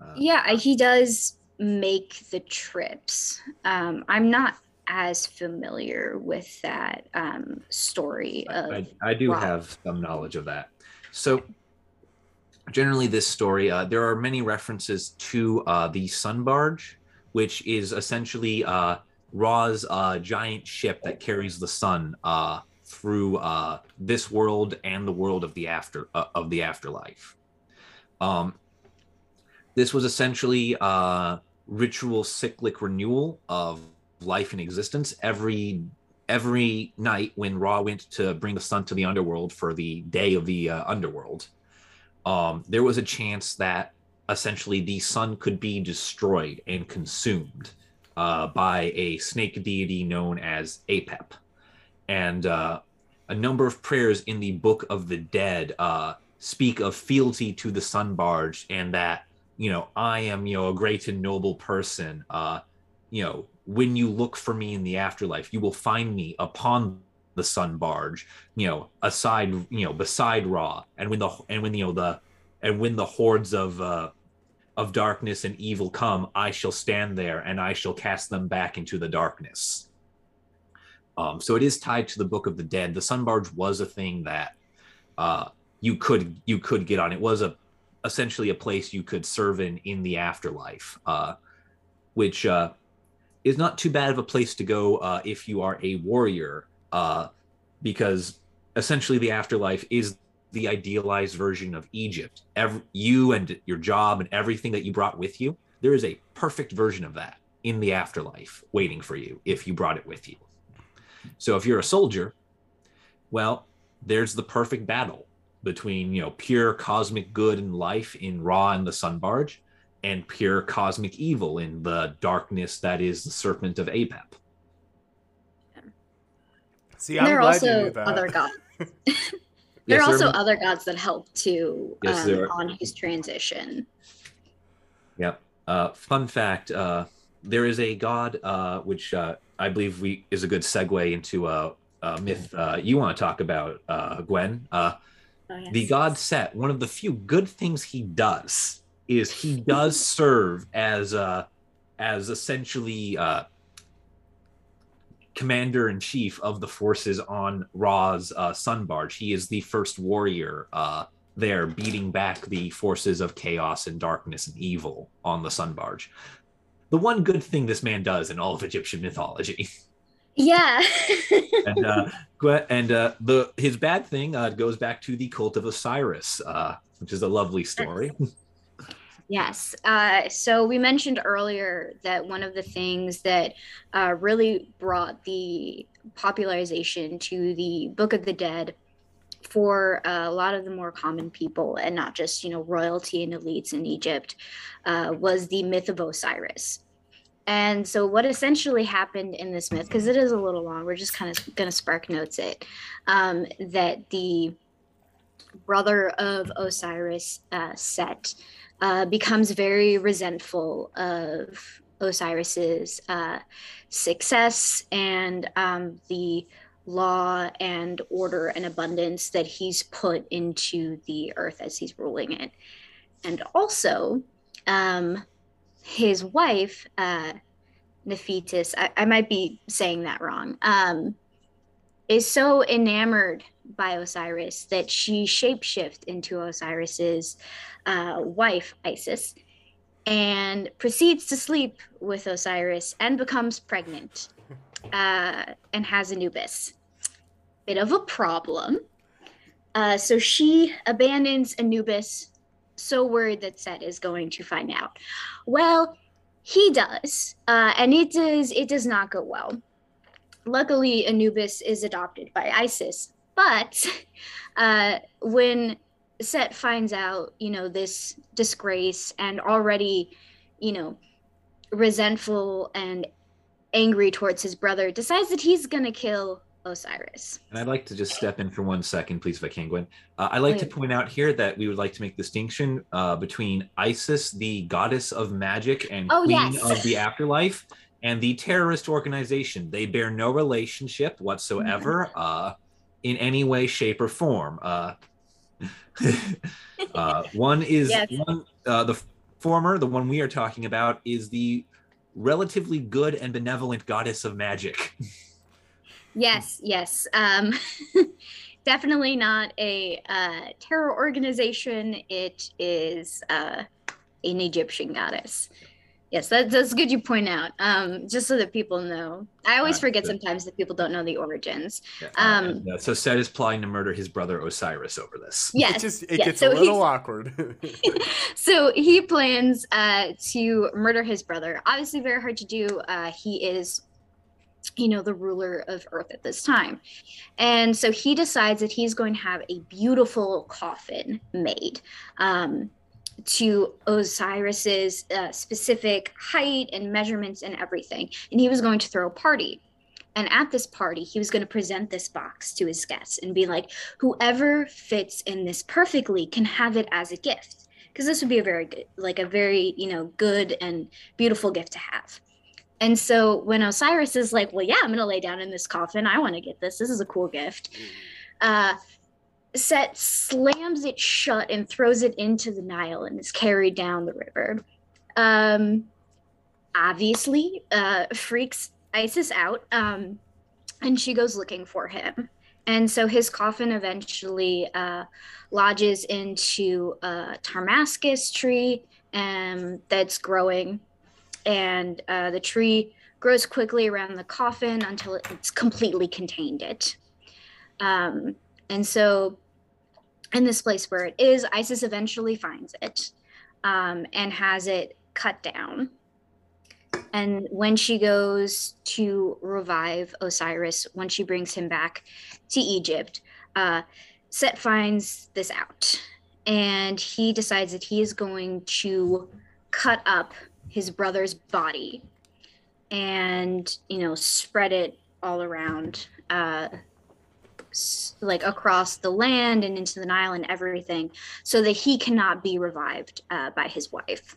Uh, yeah, he does make the trips. Um, I'm not as familiar with that um, story. Of I, I do Rob. have some knowledge of that. So, generally, this story, uh, there are many references to uh, the sun barge, which is essentially uh, Ra's uh, giant ship that carries the sun uh, through uh, this world and the world of the after uh, of the afterlife. Um, this was essentially a ritual cyclic renewal of life and existence every every night when Ra went to bring the sun to the underworld for the day of the uh, underworld. Um, there was a chance that essentially the sun could be destroyed and consumed uh, by a snake deity known as Apep. And uh, a number of prayers in the Book of the Dead uh, speak of fealty to the sun barge and that, you know, I am, you know, a great and noble person. Uh, you know, when you look for me in the afterlife, you will find me upon the sun barge, you know, aside, you know, beside Ra. And when the, and when, you know, the, and when the hordes of, uh, of darkness and evil come, I shall stand there and I shall cast them back into the darkness. Um, so it is tied to the Book of the Dead. The Sun Barge was a thing that uh, you could you could get on. It was a essentially a place you could serve in in the afterlife, uh, which uh, is not too bad of a place to go uh, if you are a warrior, uh, because essentially the afterlife is the idealized version of Egypt. Every, you and your job and everything that you brought with you, there is a perfect version of that in the afterlife waiting for you if you brought it with you. So if you're a soldier, well, there's the perfect battle. between you know pure cosmic good and life in Ra and the Sun Barge, and pure cosmic evil in the darkness that is the Serpent of Apep. See, And I'm there are glad also you knew that. other gods. <laughs> there Yes, are also there- other gods that help too Yes, um, on his transition. Yep. Uh, fun fact: uh, there is a god uh, which uh, I believe we is a good segue into a, a myth uh, you want to talk about, uh, Gwen. Uh, Oh, yes. the god Set. One of the few good things he does is he does serve as uh, as essentially uh, commander in chief of the forces on Ra's uh, Sun Barge. He is the first warrior uh, there, beating back the forces of chaos and darkness and evil on the Sun Barge. The one good thing this man does in all of Egyptian mythology, Yeah. <laughs> and uh, and uh, the his bad thing uh, goes back to the cult of Osiris, uh, which is a lovely story. <laughs> Yes. Uh, so we mentioned earlier that one of the things that uh, really brought the popularization to the Book of the Dead for uh, a lot of the more common people and not just you know royalty and elites in Egypt uh, was the myth of Osiris. And so what essentially happened in this myth, because it is a little long, we're just kind of going to spark notes it, um, that the brother of Osiris, uh, Set, uh, becomes very resentful of Osiris's uh, success and um, the law and order and abundance that he's put into the earth as he's ruling it. And also, um, his wife, uh, I, I might be saying that wrong, um, is so enamored by Osiris that she shapeshift into Osiris's uh, wife, Isis, and proceeds to sleep with Osiris and becomes pregnant <laughs> uh, and has Anubis. Bit of a problem. Uh, so she abandons Anubis, so worried that Set is going to find out. Well, he does, uh, and it does. It does not go well. Luckily, Anubis is adopted by Isis, but <laughs> uh, when Set finds out, you know, this disgrace and already, you know, resentful and angry towards his brother, decides that he's gonna kill Osiris. And I'd like to just step in for one second, please, if I can, Gwen. Uh, I'd like to point out here that we would like to make distinction uh, between Isis, the goddess of magic and Oh, queen yes. of the <laughs> afterlife, and the terrorist organization. They bear no relationship whatsoever Mm-hmm. uh, in any way, shape, or form. Uh, <laughs> uh, one is Yes. one. Uh, the former, the one we are talking about, is the relatively good and benevolent goddess of magic. Yes, yes. Um, <laughs> definitely not a uh, terror organization. It is uh, an Egyptian goddess. Yes, that, that's good you point out. Um, just so that people know. I always Right, forget good. sometimes that people don't know the origins. Yeah, Um, and, uh, so Set is plotting to murder his brother Osiris over this. Yes, it just it yes. gets So a little awkward. <laughs> <laughs> so he plans uh, to murder his brother. Obviously, very hard to do. Uh, he is, you know, the ruler of Earth at this time. And so he decides that he's going to have a beautiful coffin made um, to Osiris's uh, specific height and measurements and everything. And he was going to throw a party. And at this party, he was going to present this box to his guests and be like, whoever fits in this perfectly can have it as a gift. Because this would be a very good like a very you know good and beautiful gift to have. And so when osiris is like well yeah i'm gonna lay down in this coffin. I want to get this. This is a cool gift. Uh set slams it shut and throws it into the nile and is carried down the river. Um obviously uh freaks isis out um and she goes looking for him. And so his coffin eventually uh lodges into a tamarisk tree um, that's growing, and uh, the tree grows quickly around the coffin until it's completely contained it. Um, and so, in this place where it is, Isis eventually finds it um, and has it cut down. And when she goes to revive Osiris, when she brings him back to Egypt, uh, Set finds this out and he decides that he is going to cut up his brother's body and, you know, spread it all around, uh, like across the land and into the Nile and everything, so that he cannot be revived uh, by his wife.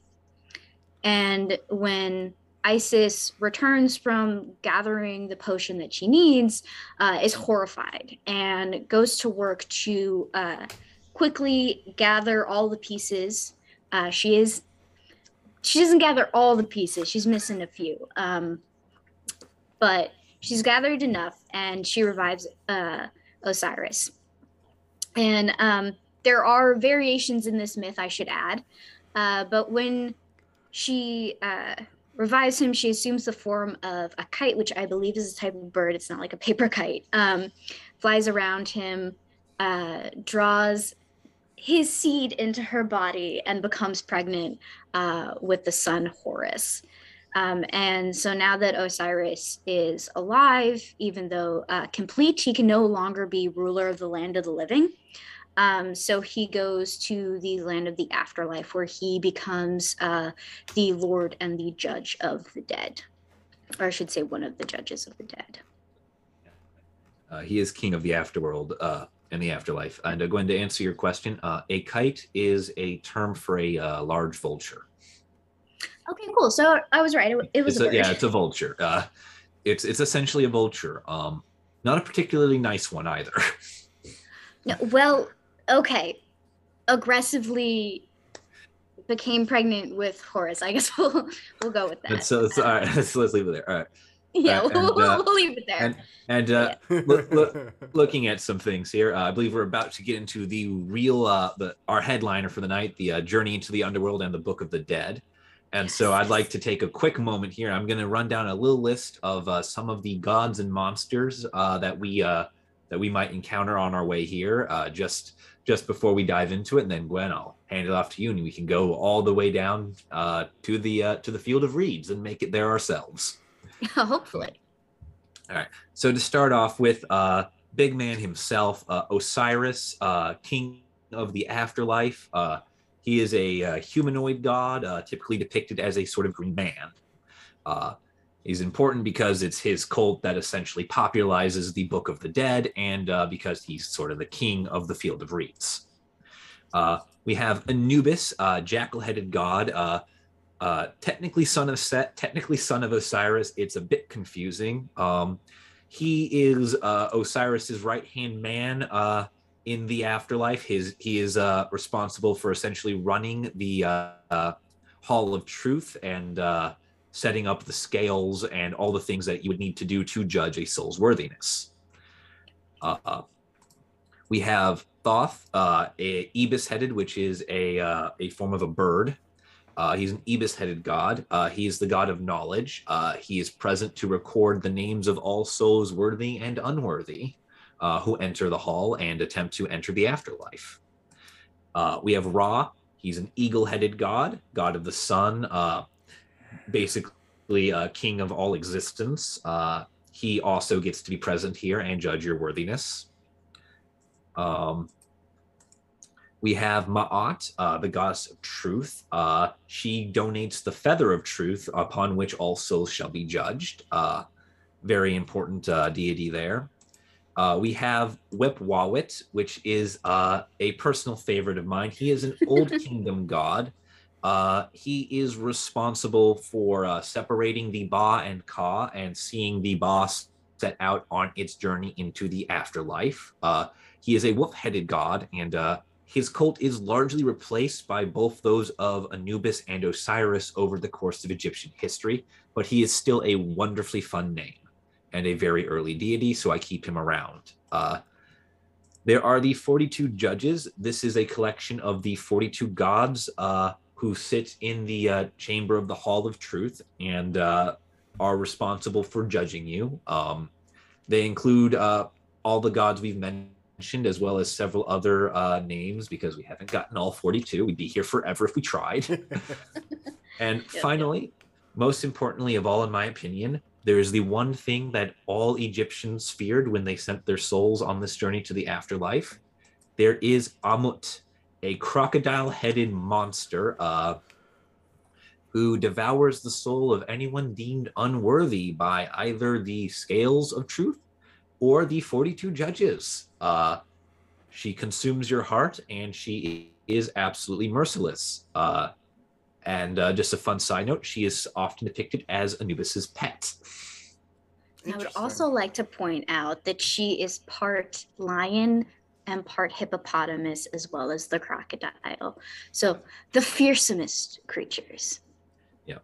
And when Isis returns from gathering the potion that she needs, uh, is horrified and goes to work to uh, quickly gather all the pieces. Uh, she is she doesn't gather all the pieces. She's missing a few, um, but she's gathered enough, and she revives uh, Osiris. And um, there are variations in this myth, I should add, uh, but when she uh, revives him, she assumes the form of a kite, which I believe is a type of bird. It's not like a paper kite. Um, flies around him, uh, draws his seed into her body, and becomes pregnant uh, with the son Horus. Um, and so now that Osiris is alive, even though uh, complete, he can no longer be ruler of the land of the living. Um, so he goes to the land of the afterlife where he becomes uh, the lord and the judge of the dead. Or I should say, one of the judges of the dead. Uh, he is king of the afterworld uh, and the afterlife. And uh, going to answer your question, uh, a kite is a term for a uh, large vulture. Okay, cool. So I was right. It, it was a, yeah, it's a vulture. Uh, it's it's essentially a vulture. Um, not a particularly nice one either. <laughs> no, well, okay, aggressively became pregnant with Horus. I guess <laughs> we'll we'll go with that. so, so all right, <laughs> let's, let's leave it there. All right. Yeah, uh, we'll, uh, we'll, leave it there. And, and uh, yeah. look, look, looking at some things here, uh, I believe we're about to get into the real, uh, the our headliner for the night, the uh, Journey into the Underworld and the Book of the Dead. And so I'd like to take a quick moment here. I'm going to run down a little list of some of the gods and monsters that we that we might encounter on our way here. just just before we dive into it, and then Gwen, I'll hand it off to you, and we can go all the way down uh, to the uh, to the field of reeds and make it there ourselves. <laughs> Hopefully. All right. So to start off with, uh, big man himself, uh, Osiris, uh, king of the afterlife. He is a uh, humanoid god, uh, typically depicted as a sort of green man. Uh, He's important because it's his cult that essentially popularizes the Book of the Dead, and uh, because he's sort of the king of the Field of Reeds. Uh, we have Anubis, uh, jackal-headed god, technically son of Set, technically son of Osiris. It's a bit confusing. Um, he is Osiris's right-hand man in the afterlife. His he is responsible for essentially running the Hall of Truth and setting up the scales and all the things that you would need to do to judge a soul's worthiness. Uh, we have Thoth, uh, a ibis-headed, which is a uh, a form of a bird. Uh, he's an ibis-headed god. Uh, he is the god of knowledge. Uh, he is present to record the names of all souls worthy and unworthy who enter the hall and attempt to enter the afterlife. we have Ra. He's an eagle-headed god, god of the sun, basically a king of all existence. Uh, he also gets to be present here and judge your worthiness. Um, we have Ma'at, uh, the goddess of truth. Uh, she donates the feather of truth upon which all souls shall be judged. Uh, very important uh, deity there. Uh, we have Wep-Wawet, which is uh, a personal favorite of mine. He is an Old <laughs> Kingdom god uh, he is responsible for uh, separating the Ba and Ka and seeing the Ba set out on its journey into the afterlife. Uh, he is a wolf headed god, and uh, his cult is largely replaced by both those of Anubis and Osiris over the course of Egyptian history, but he is still a wonderfully fun name and a very early deity, so I keep him around. Uh, there are the 42 judges. This is a collection of the 42 gods uh, who sit in the uh, chamber of the Hall of Truth and uh, are responsible for judging you. Um, they include uh, all the gods we've mentioned, as well as several other uh, names, because we haven't gotten all 42. We'd be here forever if we tried. <laughs> and yep, finally, yep. most importantly of all, in my opinion, there is the one thing that all Egyptians feared when they sent their souls on this journey to the afterlife, there is Amut, a crocodile-headed monster uh, who devours the soul of anyone deemed unworthy by either the scales of truth or the 42 judges. Uh, she consumes your heart and she is absolutely merciless. Uh, and uh, just a fun side note, she is often depicted as Anubis's pet. I would also like to point out that she is part lion and part hippopotamus as well as the crocodile. So the fearsomest creatures. Yeah.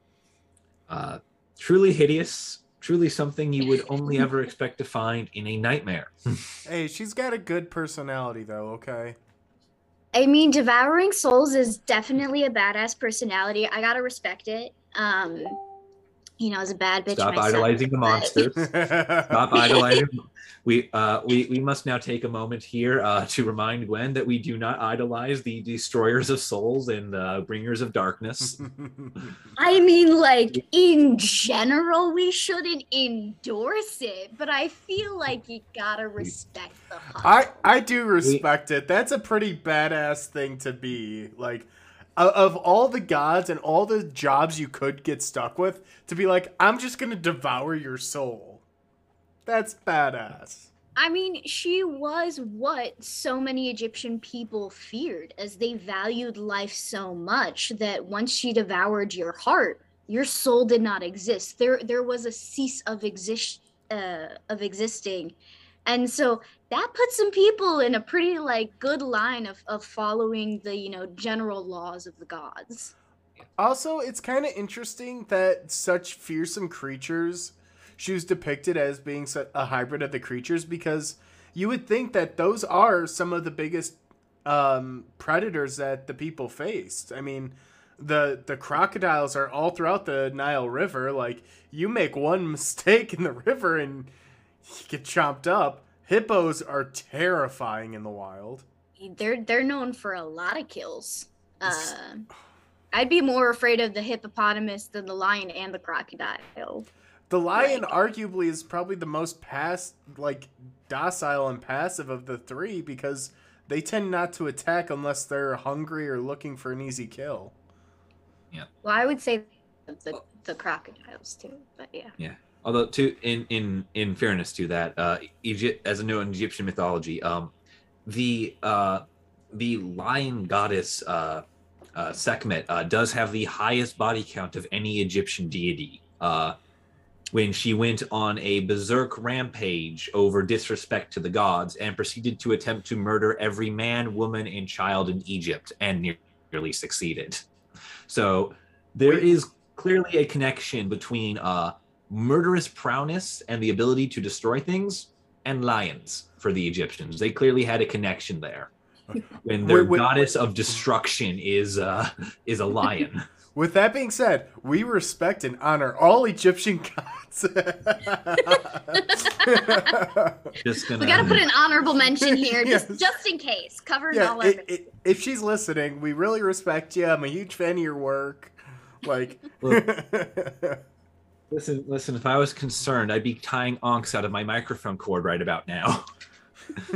Uh, truly hideous, truly something you would only <laughs> ever expect to find in a nightmare. <laughs> hey, she's got a good personality though, okay? I mean, devouring souls is definitely a badass personality. I gotta respect it. Um, you know, as a bad bitch. Stop myself, idolizing the but- monsters. <laughs> Stop idolizing. We uh we we must now take a moment here uh to remind Gwen that we do not idolize the destroyers of souls and uh, bringers of darkness. I mean, like in general, we shouldn't endorse it, but I feel like you gotta respect the hustle. I I do respect it. That's a pretty badass thing to be. Like o- of all the gods and all the jobs you could get stuck with, to be like, I'm just gonna devour your soul. That's badass. I mean, she was what so many Egyptian people feared, as they valued life so much that once she devoured your heart, your soul did not exist. There, there was a cease of exist, uh, of existing, and so that puts some people in a pretty like good line of of following the you know general laws of the gods. Also, it's kind of interesting that such fearsome creatures, she was depicted as being a hybrid of the creatures because you would think that those are some of the biggest um, predators that the people faced. I mean, the the crocodiles are all throughout the Nile River. Like you make one <laughs> mistake in the river and you <laughs> get chomped up. Hippos are terrifying in the wild. they're they're known for a lot of kills. Uh, I'd be more afraid of the hippopotamus than the lion and the crocodile. The lion Right. arguably is probably the most pass like docile and passive of the three because they tend not to attack unless they're hungry or looking for an easy kill. Yeah. Well, I would say the the crocodiles too, but yeah. yeah. Although, to in in in fairness to that, uh, Egypt as a known Egyptian mythology, um, the uh, the lion goddess uh, uh, Sekhmet uh, does have the highest body count of any Egyptian deity. Uh, when she went on a berserk rampage over disrespect to the gods and proceeded to attempt to murder every man, woman, and child in Egypt, and nearly succeeded. So there Wait. is clearly a connection between uh, murderous prowess and the ability to destroy things and lions for the Egyptians. They clearly had a connection there. <laughs> When their Wait, wait, goddess of destruction is uh, is a lion. <laughs> With that being said, we respect and honor all Egyptian gods. <laughs> Just gonna We gotta put an honorable mention here, just Yes. just in case, covering yeah, all i our. i if she's listening, we really respect you. I'm a huge fan of your work. Like, listen. Listen. If I was concerned, I'd be tying ankhs out of my microphone cord right about now. <laughs> <laughs>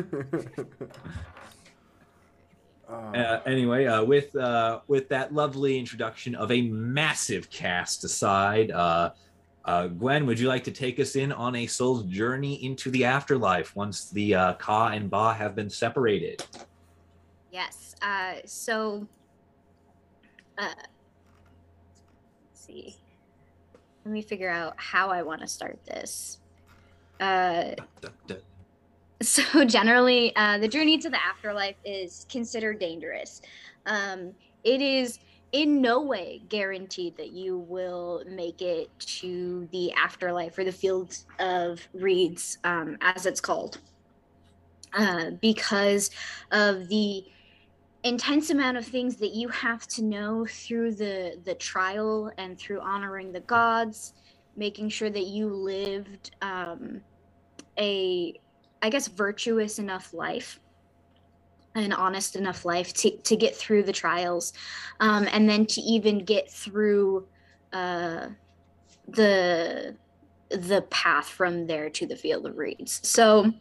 Uh, anyway, uh, with uh, with that lovely introduction of a massive cast aside, uh, uh, Gwen, would you like to take us in on a soul's journey into the afterlife once the uh, Ka and Ba have been separated? Yes. Uh, so, uh, let's see. Let me figure out how I want to start this. Uh, so <laughs> generally, uh, the journey to the afterlife is considered dangerous. Um, it is in no way guaranteed that you will make it to the afterlife or the field of reeds, um, as it's called, uh, because of the intense amount of things that you have to know through the the trial and through honoring the gods making sure that you lived um, a i guess virtuous enough life an honest enough life to, to get through the trials um, and then to even get through uh, the the path from there to the field of reeds. So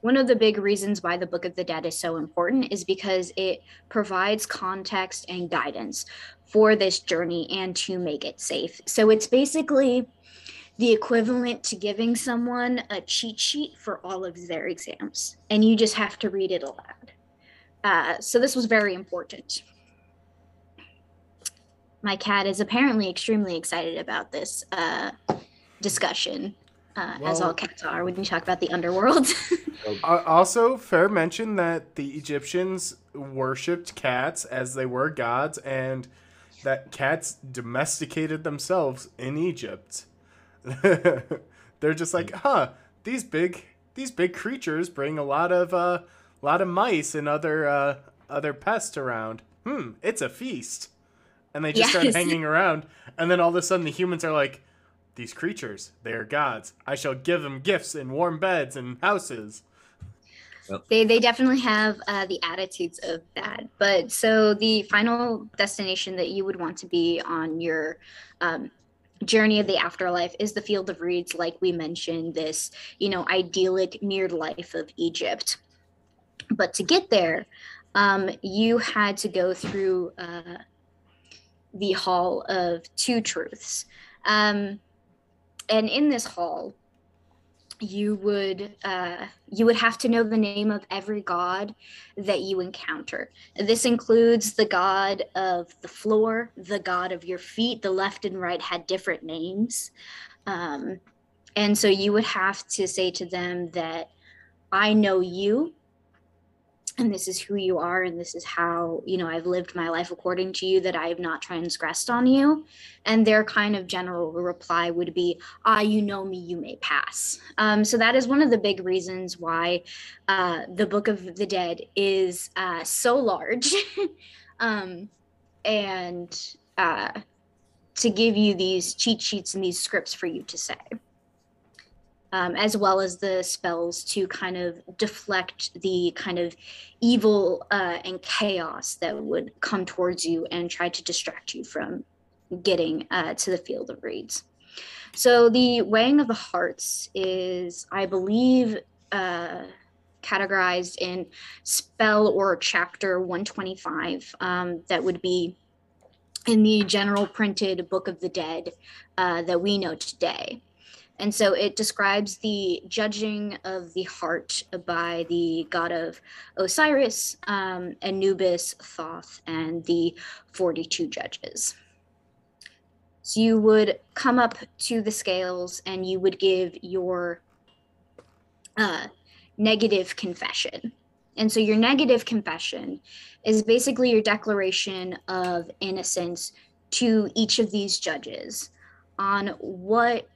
one of the big reasons why the Book of the Dead is so important is because it provides context and guidance for this journey and to make it safe. So it's basically the equivalent to giving someone a cheat sheet for all of their exams, and you just have to read it aloud. Uh, so this was very important. My cat is apparently extremely excited about this uh, discussion uh, as all cats are when you talk about the underworld. <laughs> also, fair mention that the Egyptians worshipped cats as they were gods, and that cats domesticated themselves in Egypt. <laughs> They're just like, huh, these big these big creatures bring a lot of uh, lot of mice and other uh, other pests around. Hmm, it's a feast. And they just yes. start hanging around, and then all of a sudden the humans are like, these creatures, they are gods. I shall give them gifts and warm beds and houses. They, they definitely have uh, the attitudes of that. But so the final destination that you would want to be on your um, journey of the afterlife is the field of reeds, like we mentioned, this, you know, idyllic mirrored life of Egypt. But to get there, um, you had to go through uh, the hall of two truths. Um, and in this hall you would uh, you would have to know the name of every god that you encounter. This includes the god of the floor the god of your feet the left and right had different names. Um, and so you would have to say to them that i know you and this is who you are and this is how you know i've lived my life according to you that i have not transgressed on you. And their kind of general reply would be ah you know me you may pass. Um, so that is one of the big reasons why uh, the book of the dead is uh, so large. <laughs> Um, and uh, to give you these cheat sheets and these scripts for you to say um, as well as the spells to kind of deflect the kind of evil uh, and chaos that would come towards you and try to distract you from getting uh, to the field of reeds. So the weighing of the hearts is, I believe, uh, categorized in spell or chapter 125. Um, that would be in the general printed Book of the Dead uh, that we know today. And so it describes the judging of the heart by the god of Osiris, um, Anubis, Thoth, and the 42 judges. So you would come up to the scales and you would give your uh, negative confession. And so your negative confession is basically your declaration of innocence to each of these judges on what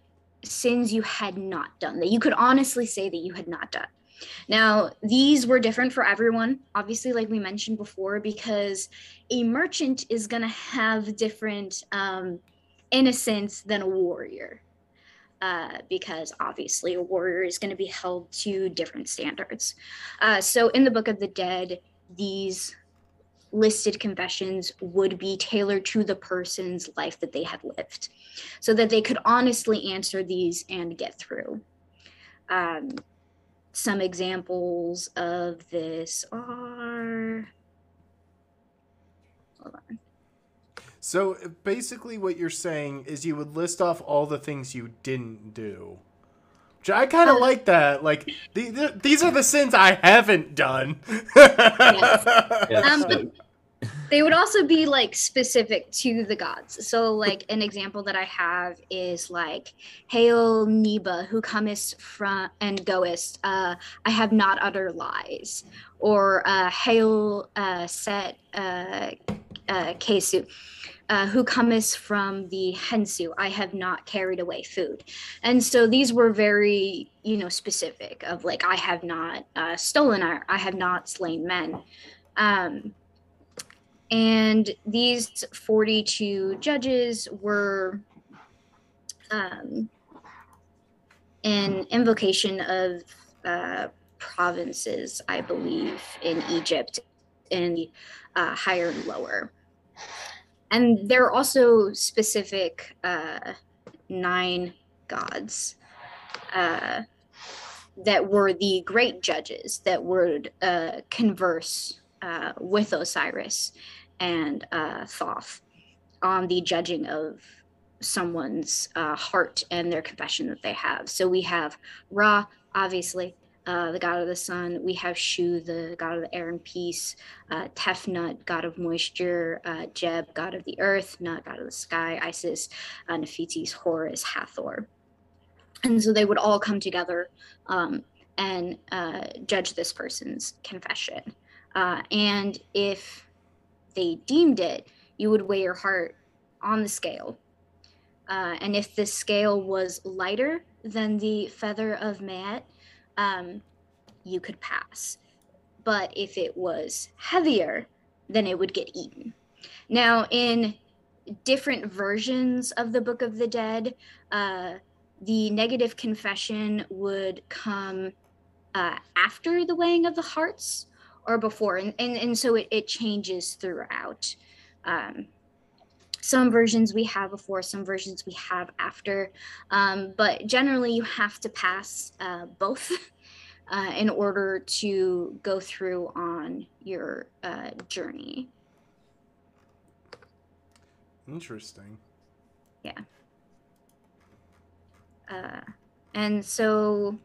sins you had not done, that you could honestly say that you had not done. Now, these were different for everyone, obviously, like we mentioned before, because a merchant is going to have different um, innocence than a warrior. Uh, because obviously a warrior is going to be held to different standards. Uh, so in the Book of the Dead, these listed confessions would be tailored to the person's life that they had lived so that they could honestly answer these and get through. Um, some examples of this are. Hold on. So basically, what you're saying is you would list off all the things you didn't do. Which I kind of uh, like that. Like the, the, these are the sins I haven't done. yes. yes. Um, they would also be like specific to the gods. So like an example that I have is like Hail Neba, who comest from and goest, uh, I have not uttered lies. Or uh, Hail uh, Set uh, uh, Kesu. Uh, who comest from the hensu i have not carried away food. And so these were very you know specific of like i have not uh, stolen or i have not slain men. Um, and these 42 judges were um, an invocation of uh, provinces, I believe, in Egypt, in uh, higher and lower. And there are also specific uh, nine gods uh, that were the great judges that would uh, converse uh, with Osiris and uh, Thoth on the judging of someone's uh, heart and their confession that they have. So we have Ra, obviously, uh, the god of the sun. We have Shu, the god of the air and peace. Uh, Tefnut, god of moisture. Uh, Geb, god of the earth. Nut, god of the sky. Isis, uh, Nephthys, Horus, Hathor. And so they would all come together um, and uh, judge this person's confession. Uh, and if they deemed it, you would weigh your heart on the scale. And if the scale was lighter than the feather of Maat, um, you could pass. But if it was heavier, then it would get eaten. Now, in different versions of the Book of the Dead, uh, the negative confession would come uh, after the weighing of the hearts or before. And, and, and so it, it changes throughout. Um, some versions we have before, some versions we have after. Um, but generally, you have to pass uh, both <laughs> uh, in order to go through on your uh, journey. Interesting. Yeah. Uh, and so.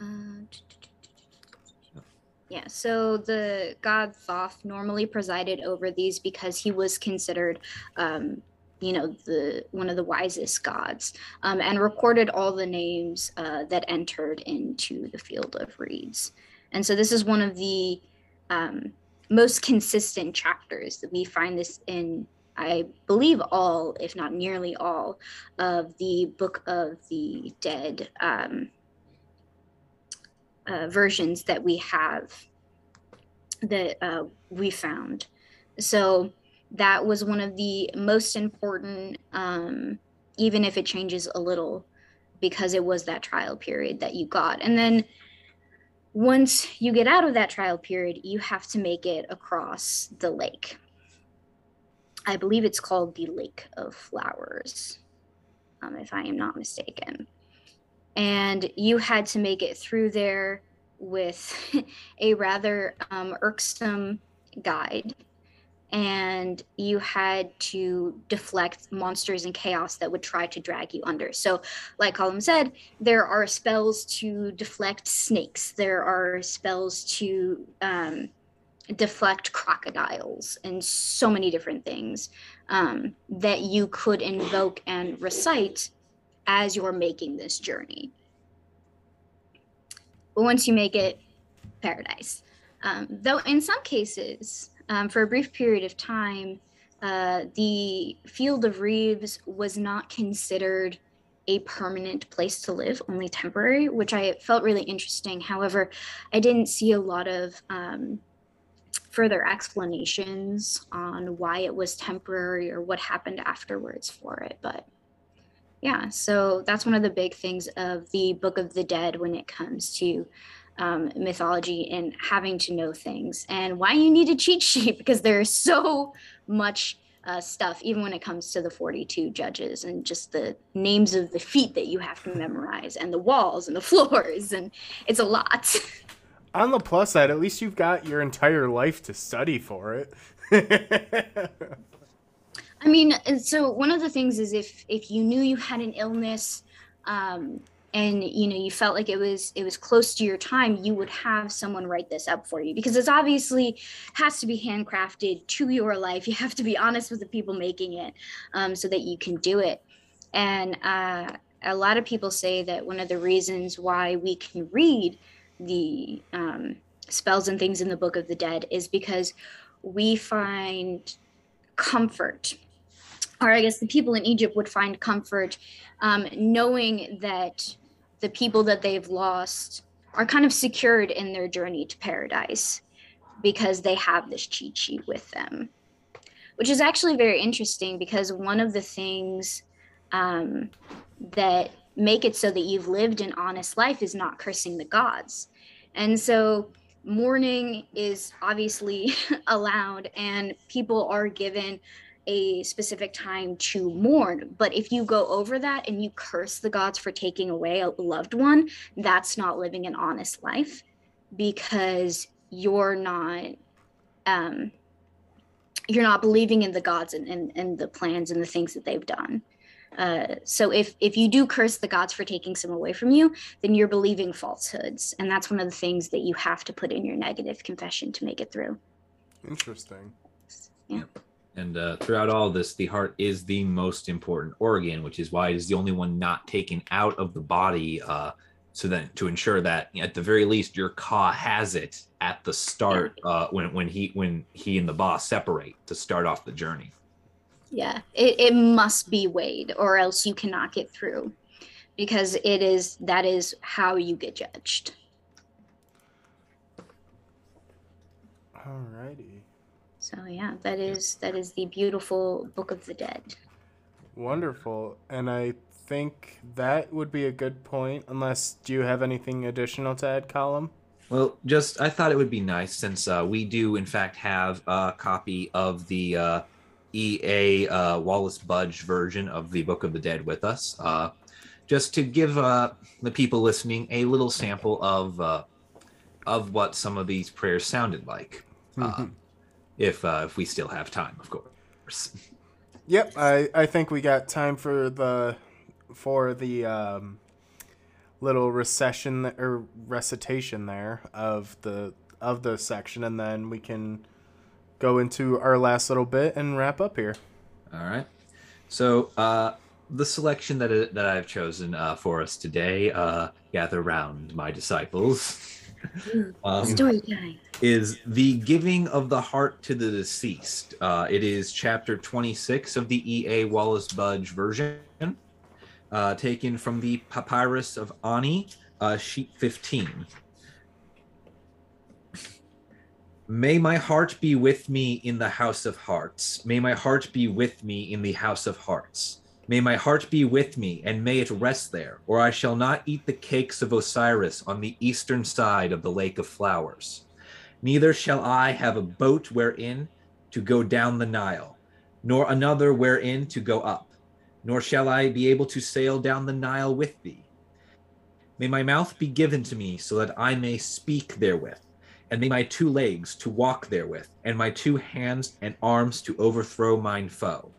Uh, yeah, so the god Thoth normally presided over these because he was considered, um, you know, the one of the wisest gods, um, and recorded all the names uh, that entered into the field of reeds. And so this is one of the um, most consistent chapters that we find this in. I believe all, if not nearly all, of the Book of the Dead um, uh, versions that we have that uh, we found. So that was one of the most important, um, even if it changes a little, because it was that trial period that you got. And then once you get out of that trial period, you have to make it across the lake. I believe it's called the Lake of Flowers, um, if I am not mistaken and you had to make it through there with <laughs> a rather um, irksome guide and you had to deflect monsters and chaos that would try to drag you under. So, like Colum said, there are spells to deflect snakes. There are spells to um, deflect crocodiles and so many different things um, that you could invoke and recite as you're making this journey. But once you make it, paradise. Um, though in some cases, um, for a brief period of time, uh, the field of reeds was not considered a permanent place to live, only temporary, which I felt really interesting. However, I didn't see a lot of um, further explanations on why it was temporary or what happened afterwards for it. But yeah so that's one of the big things of the book of the dead when it comes to um, mythology and having to know things and why you need a cheat sheet <laughs> because there's so much uh, stuff even when it comes to the 42 judges and just the names of the feet that you have to memorize and the walls and the <laughs> floors and it's a lot. <laughs> On the plus side at least you've got your entire life to study for it I mean, so one of the things is if if you knew you had an illness, um, and you know you felt like it was it was close to your time, you would have someone write this up for you because it's obviously has to be handcrafted to your life. You have to be honest with the people making it, um, so that you can do it. And uh, a lot of people say that one of the reasons why we can read the um, spells and things in the Book of the Dead is because we find comfort or I guess the people in Egypt would find comfort um, knowing that the people that they've lost are kind of secured in their journey to paradise because they have this cheat sheet with them, which is actually very interesting because one of the things um, that make it so that you've lived an honest life is not cursing the gods. And so mourning is obviously <laughs> allowed, and people are given a specific time to mourn. But if you go over that and you curse the gods for taking away a loved one, that's not living an honest life because you're not um you're not believing in the gods and, and, and the plans and the things that they've done. Uh, so if if you do curse the gods for taking some away from you, then you're believing falsehoods, and that's one of the things that you have to put in your negative confession to make it through. Interesting. Yeah. And uh, throughout all this, the heart is the most important organ, which is why it is the only one not taken out of the body. Uh, so that to ensure that at the very least your ka has it at the start uh, when when he when he and the boss separate to start off the journey. Yeah, it, it must be weighed, or else you cannot get through, because it is that is how you get judged. Alrighty. So yeah, that is that is the beautiful Book of the Dead. Wonderful. And I think that would be a good point, unless do you have anything additional to add, Colum? Well, just I thought it would be nice since uh, we do in fact have a copy of the uh, EA uh, Wallis Budge version of the Book of the Dead with us, uh, just to give uh, the people listening a little sample of uh, of what some of these prayers sounded like, uh, if uh, if we still have time, of course. Yep, I, I think we got time for the for the um, little recession or recitation there of the of the section, and then we can go into our last little bit and wrap up here. All right. So uh, the selection that that I've chosen uh, for us today, uh, gather round, my disciples. Um, Story time. is the giving of the heart to the deceased. Uh, it is chapter 26 of the E.A. Wallis Budge version, uh, taken from the Papyrus of Ani, uh, sheet 15. May my heart be with me in the house of hearts. May my heart be with me in the house of hearts. May my heart be with me, and may it rest there, or I shall not eat the cakes of Osiris on the eastern side of the lake of flowers. Neither shall I have a boat wherein to go down the Nile, nor another wherein to go up, nor shall I be able to sail down the Nile with thee. May my mouth be given to me so that I may speak therewith, and may my two legs to walk therewith, and my two hands and arms to overthrow mine foe.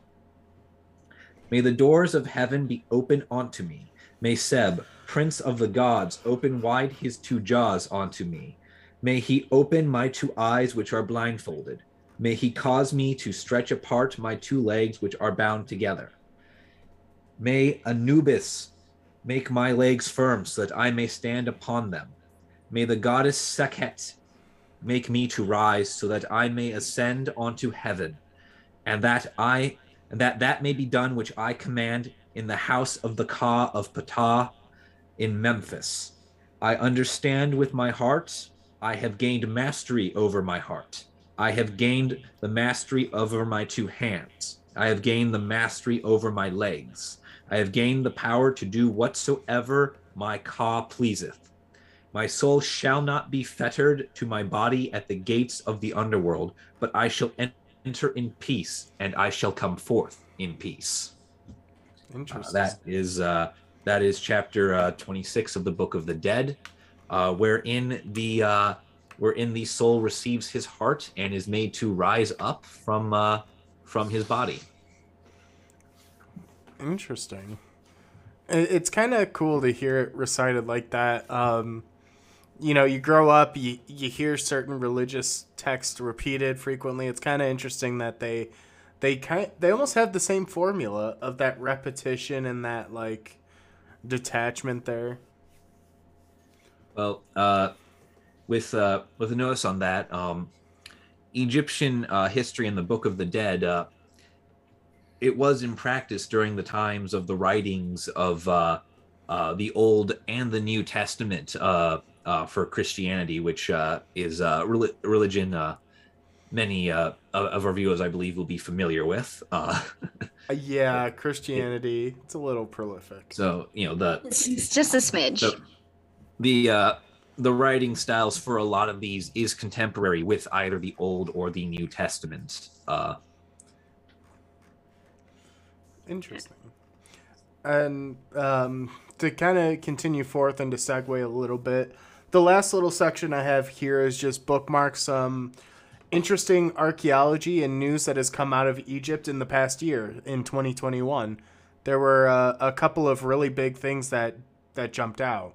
May the doors of heaven be open unto me. May Seb, prince of the gods, open wide his two jaws unto me. May he open my two eyes which are blindfolded. May he cause me to stretch apart my two legs which are bound together. May Anubis make my legs firm so that I may stand upon them. May the goddess Sekhet make me to rise so that I may ascend onto heaven, and that I and that that may be done which I command in the house of the Ka of Ptah in Memphis. I understand with my heart. I have gained mastery over my heart. I have gained the mastery over my two hands. I have gained the mastery over my legs. I have gained the power to do whatsoever my Ka pleaseth. My soul shall not be fettered to my body at the gates of the underworld, but I shall enter in peace, and I shall come forth in peace. Uh, Interesting. that is uh, that is chapter uh, 26 of the Book of the Dead, uh, wherein the uh, wherein the soul receives his heart and is made to rise up from uh, from his body. Interesting. It's kind of cool to hear it recited like that. Um, you know, you grow up, you you hear certain religious texts repeated frequently. It's kind of interesting that they they kind they almost have the same formula of that repetition and that like detachment there. Well, uh, with uh, with a notice on that, um, Egyptian uh, history in the Book of the Dead, uh, it was in practice during the times of the writings of uh, uh, the Old and the New Testament uh, uh, for Christianity, which uh, is uh, reli- religion uh, many uh, of- of our viewers, I believe, will be familiar with. Uh, Uh, yeah, <laughs> Christianity. It's a little prolific. so you know the It's, it's just a smidge. So- the uh the writing styles for a lot of these is contemporary with either the old or the new testament uh Interesting. And um, to kind of continue forth and to segue a little bit, the last little section I have here is just bookmark some interesting archaeology and news that has come out of Egypt in the past year in 2021. There were uh, a couple of really big things that that jumped out.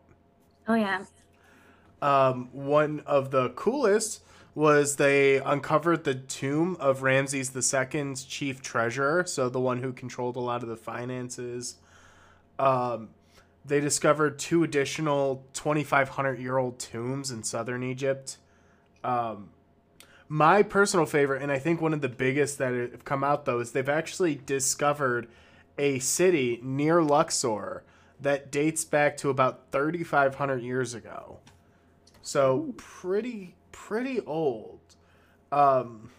Oh yeah. Um, one of the coolest was they uncovered the tomb of Ramses II's chief treasurer, so the one who controlled a lot of the finances. Um, they discovered two additional 2,500 year old tombs in southern Egypt. Um, my personal favorite, and I think one of the biggest that have come out though, is they've actually discovered a city near Luxor that dates back to about 3,500 years ago. So pretty pretty old. Um,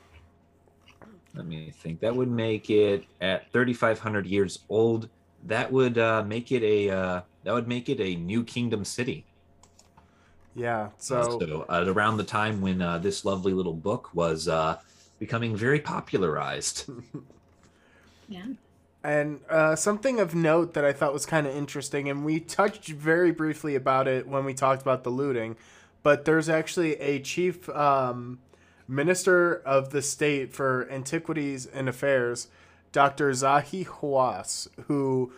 Let me think. That would make it at 3,500 years old. That would uh, make it a uh, that would make it a new kingdom city. yeah. So So uh, around the time when uh, this lovely little book was uh, becoming very popularized. <laughs> Yeah. And uh, something of note that I thought was kind of interesting, and we touched very briefly about it when we talked about the looting, but there's actually a chief um, minister of the state for antiquities and affairs, Dr. Zahi Hawass, who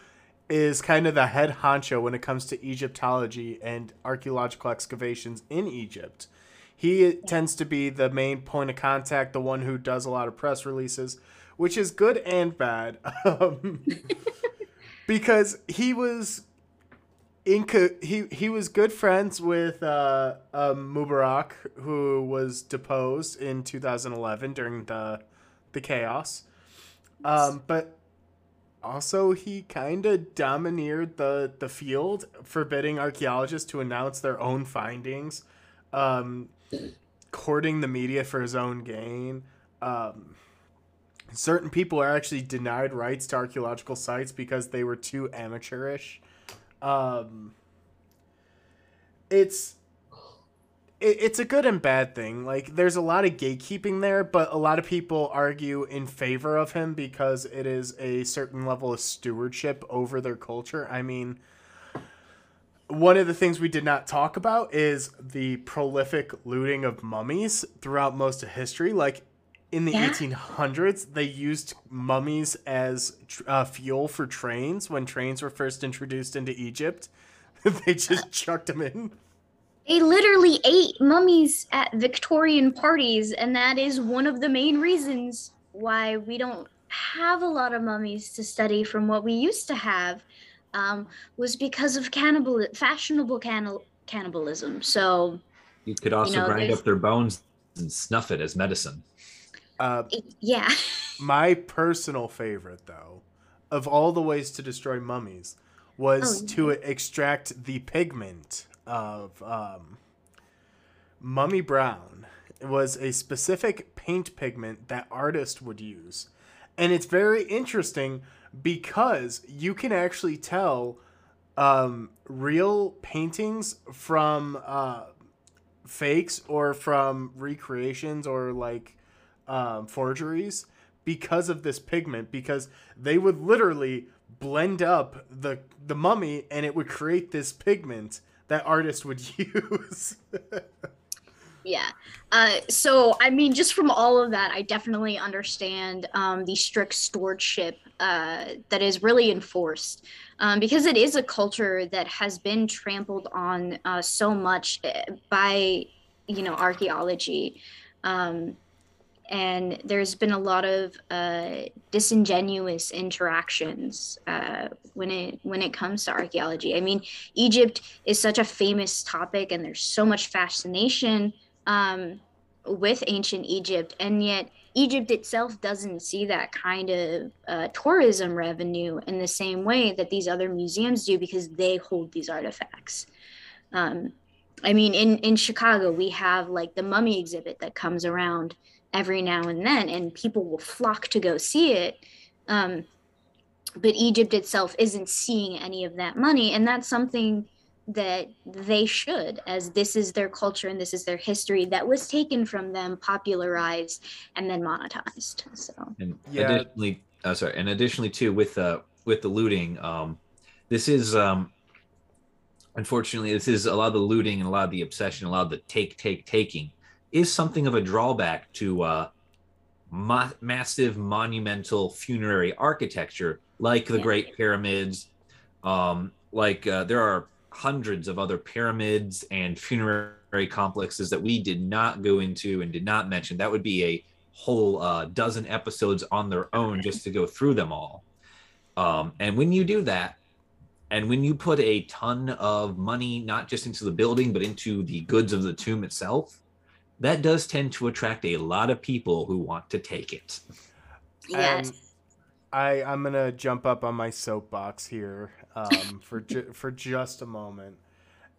is kind of the head honcho when it comes to Egyptology and archaeological excavations in Egypt. He tends to be the main point of contact, the one who does a lot of press releases, which is good and bad. <laughs> Um, <laughs> because he was in he he was good friends with uh, um, Mubarak, who was deposed in 2011 during the the chaos. Um, but also he kind of domineered the the field, forbidding archaeologists to announce their own findings, um, courting the media for his own gain. Um, certain people are actually denied rights to archaeological sites because they were too amateurish. Um, it's it, it's a good and bad thing. Like there's a lot of gatekeeping there, but a lot of people argue in favor of him because it is a certain level of stewardship over their culture. I mean, one of the things we did not talk about is the prolific looting of mummies throughout most of history. Like in the Yeah. 1800s, they used mummies as tr- uh, fuel for trains when trains were first introduced into Egypt. <laughs> they just chucked them in. They literally ate mummies at Victorian parties, and that is one of the main reasons why we don't have a lot of mummies to study from what we used to have. Um, was because of cannibal, fashionable cannibal, cannibalism. So You could also know, grind there's- up their bones and snuff it as medicine. Uh, yeah, <laughs> my personal favorite, though, of all the ways to destroy mummies, was Oh, to extract the pigment of um, mummy brown. Was a specific paint pigment that artists would use, and it's very interesting because you can actually tell um, real paintings from uh, fakes or from recreations or like um, forgeries because of this pigment because they would literally blend up the the mummy and it would create this pigment that artist would <laughs> use. yeah. Uh, so I mean, just from all of that, I definitely understand um, the strict stewardship uh, that is really enforced um, because it is a culture that has been trampled on uh, so much eh, by you know archaeology. Um, and there's been a lot of uh, disingenuous interactions uh, when it when it comes to archaeology. I mean, Egypt is such a famous topic, and there's so much fascination um, with ancient Egypt, and yet Egypt itself doesn't see that kind of uh, tourism revenue in the same way that these other museums do because they hold these artifacts. Um, I mean, in in Chicago, we have like the mummy exhibit that comes around every now and then, and people will flock to go see it. Um, but Egypt itself isn't seeing any of that money, and that's something that they should as this is their culture and this is their history that was taken from them popularized and then monetized so And Yeah. additionally, uh, sorry, and additionally too with uh with the looting, um, this is um, unfortunately this is a lot of the looting and a lot of the obsession, a lot of the take take taking is something of a drawback to uh, ma- massive monumental funerary architecture like the Yeah. Great Pyramids. Um, like uh, there are hundreds of other pyramids and funerary complexes that we did not go into and did not mention. That would be a whole uh, dozen episodes on their own just to go through them all. Um, and when you do that, and when you put a ton of money not just into the building but into the goods of the tomb itself, that does tend to attract a lot of people who want to take it. yes And I I'm gonna jump up on my soapbox here um, <laughs> for ju- for just a moment.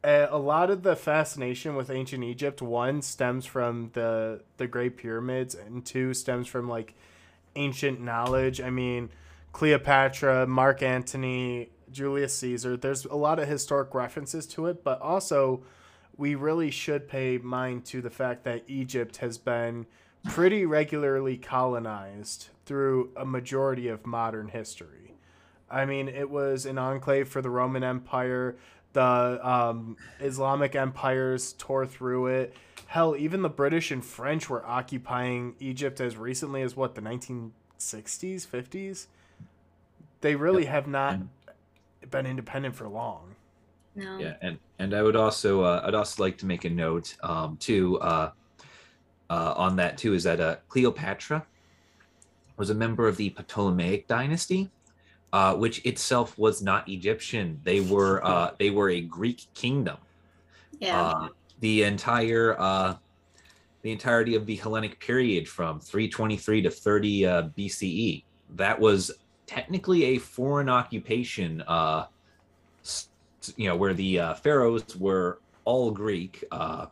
A, a lot of the fascination with ancient Egypt, one stems from the the Great Pyramids, and two stems from like ancient knowledge. I mean, Cleopatra, Mark Antony, Julius Caesar. There's a lot of historic references to it, but also we really should pay mind to the fact that Egypt has been pretty regularly colonized through a majority of modern history. I mean, it was an enclave for the Roman Empire. The um, Islamic empires tore through it. Hell, even the British and French were occupying Egypt as recently as what the 1960s, 50s. They really have not been independent for long. No Yeah, and and I would also uh, I'd also like to make a note um, too uh, uh, on that too is that uh, Cleopatra was a member of the Ptolemaic dynasty, uh, which itself was not Egyptian. They were uh, they were a Greek kingdom. yeah Uh, the entire uh, the entirety of the Hellenic period from 323 to 30 uh, BCE. That was technically a foreign occupation. Uh, you know, where the uh, pharaohs were all Greek. Uh,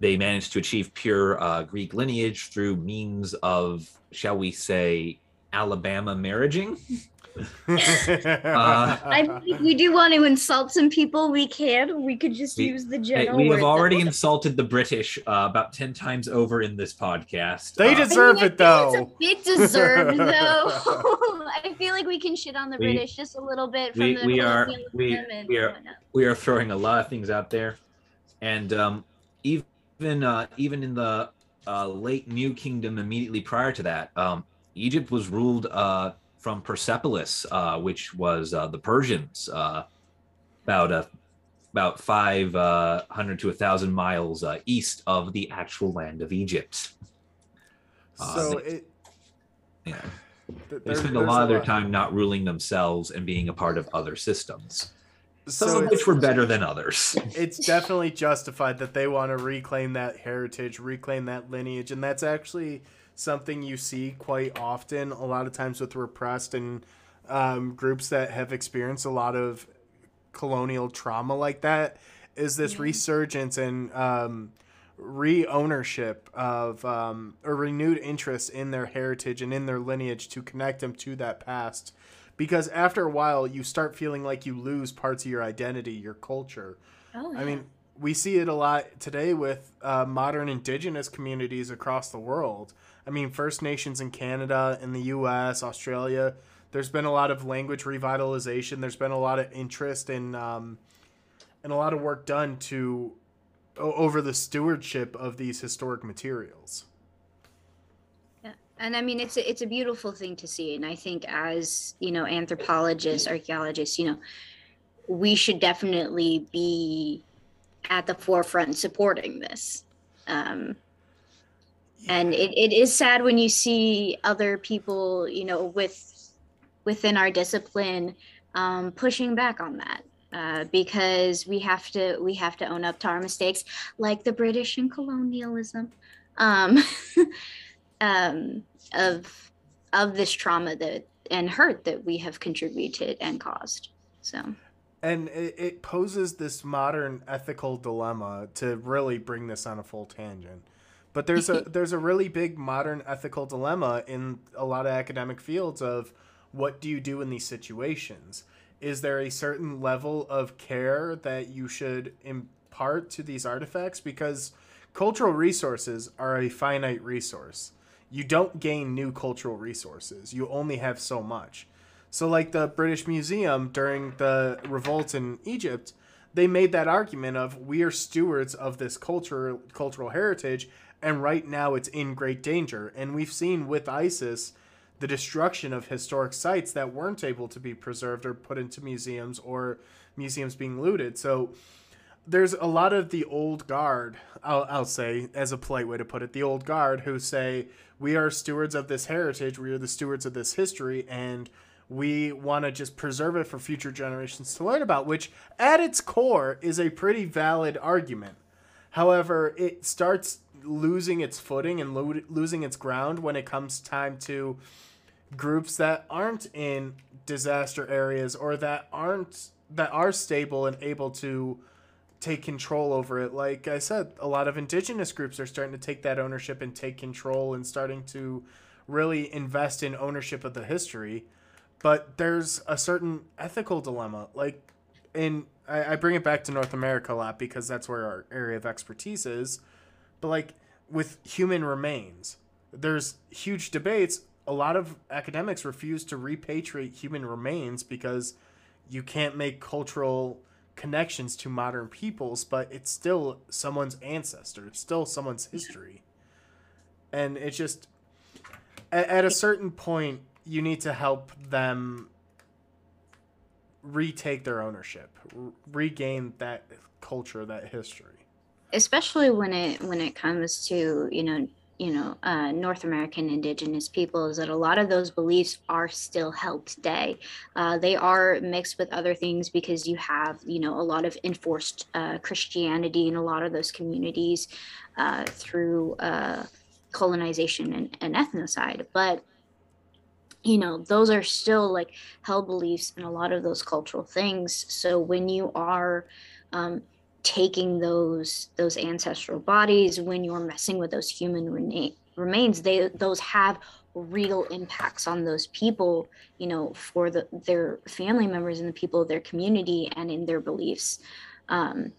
they managed to achieve pure uh, Greek lineage through means of, shall we say, Alabama marriaging. <laughs> Uh, I mean, we do want to insult some people, we can. We could just We- use the Hey, general. we have already that- insulted the British uh, about 10 times over in this podcast. They Uh, deserve I mean, it, I though. It's a bit deserved, <laughs> though. <laughs> I feel like we can shit on the We- British just a little bit from we- the we are- we- we are- whatnot. we are throwing a lot of things out there and um, even uh, even in the uh, late new kingdom immediately prior to that um, egypt was ruled uh, from persepolis uh, which was uh, the persians uh, about uh, about 500 to a thousand miles uh, east of the actual land of egypt. Uh, so they- it, yeah. th- they spend a lot of their time not ruling themselves and being a part of other systems. Some so of which were better than others. <laughs> It's definitely justified that they want to reclaim that heritage, reclaim that lineage, and that's actually something you see quite often. A lot of times with repressed and um, groups that have experienced a lot of colonial trauma like that is this Yeah. resurgence and um, re-ownership of um, a renewed interest in their heritage and in their lineage to connect them to that past because after a while you start feeling like you lose parts of your identity your culture Oh, I mean, we see it a lot today with uh, modern indigenous communities across the world. I mean, First Nations in Canada, in the U.S., Australia. There's been a lot of language revitalization. There's been a lot of interest in, um, and a lot of work done to over the stewardship of these historic materials. Yeah. And I mean, it's a, it's a beautiful thing to see. And I think as, you know, anthropologists, archaeologists, you know, we should definitely be at the forefront supporting this. Um, and it, it is sad when you see other people, you know, with within our discipline um, pushing back on that. Uh, because we have to we have to own up to our mistakes, like the British and colonialism. Um, <laughs> um, of of this trauma that and hurt that we have contributed and caused. So and it, it poses this modern ethical dilemma to really bring this on a full tangent but there's a <laughs> there's a really big modern ethical dilemma in a lot of academic fields of what do you do in these situations is there a certain level of care that you should impart to these artifacts? Because cultural resources are a finite resource. You don't gain new cultural resources. You only have so much. So, like the British Museum during the revolt in Egypt, they made that argument of we are stewards of this culture, cultural heritage, and right now it's in great danger. And we've seen with ISIS the destruction of historic sites that weren't able to be preserved or put into museums or museums being looted. So there's a lot of the old guard, I'll, I'll say, as a polite way to put it, the old guard who say, we are stewards of this heritage, we are the stewards of this history, and we want to just preserve it for future generations to learn about, which at its core is a pretty valid argument. However, it starts losing its footing and lo- losing its ground when it comes time to groups that aren't in disaster areas or that aren't that are stable and able to take control over it. Like I said, a lot of indigenous groups are starting to take that ownership and take control and starting to really invest in ownership of the history. But there's a certain ethical dilemma. Like in I, I bring it back to North America a lot because that's where our area of expertise is. But like with human remains, there's huge debates a lot of academics refuse to repatriate human remains because you can't make cultural connections to modern peoples, but it's still someone's ancestor, it's still someone's history. And it's just at, at a certain point you need to help them retake their ownership, regain that culture, that history. especially when it when it comes to you know you know uh, North American Indigenous peoples that a lot of those beliefs are still held today. Uh, they are mixed with other things because you have you know a lot of enforced uh, Christianity in a lot of those communities uh, through uh, colonization and, and ethnocide, but you know those are still like held beliefs and a lot of those cultural things. So when you are um, taking those those ancestral bodies when you're messing with those human rena- remains they those have real impacts on those people you know for the their family members and the people of their community and in their beliefs um,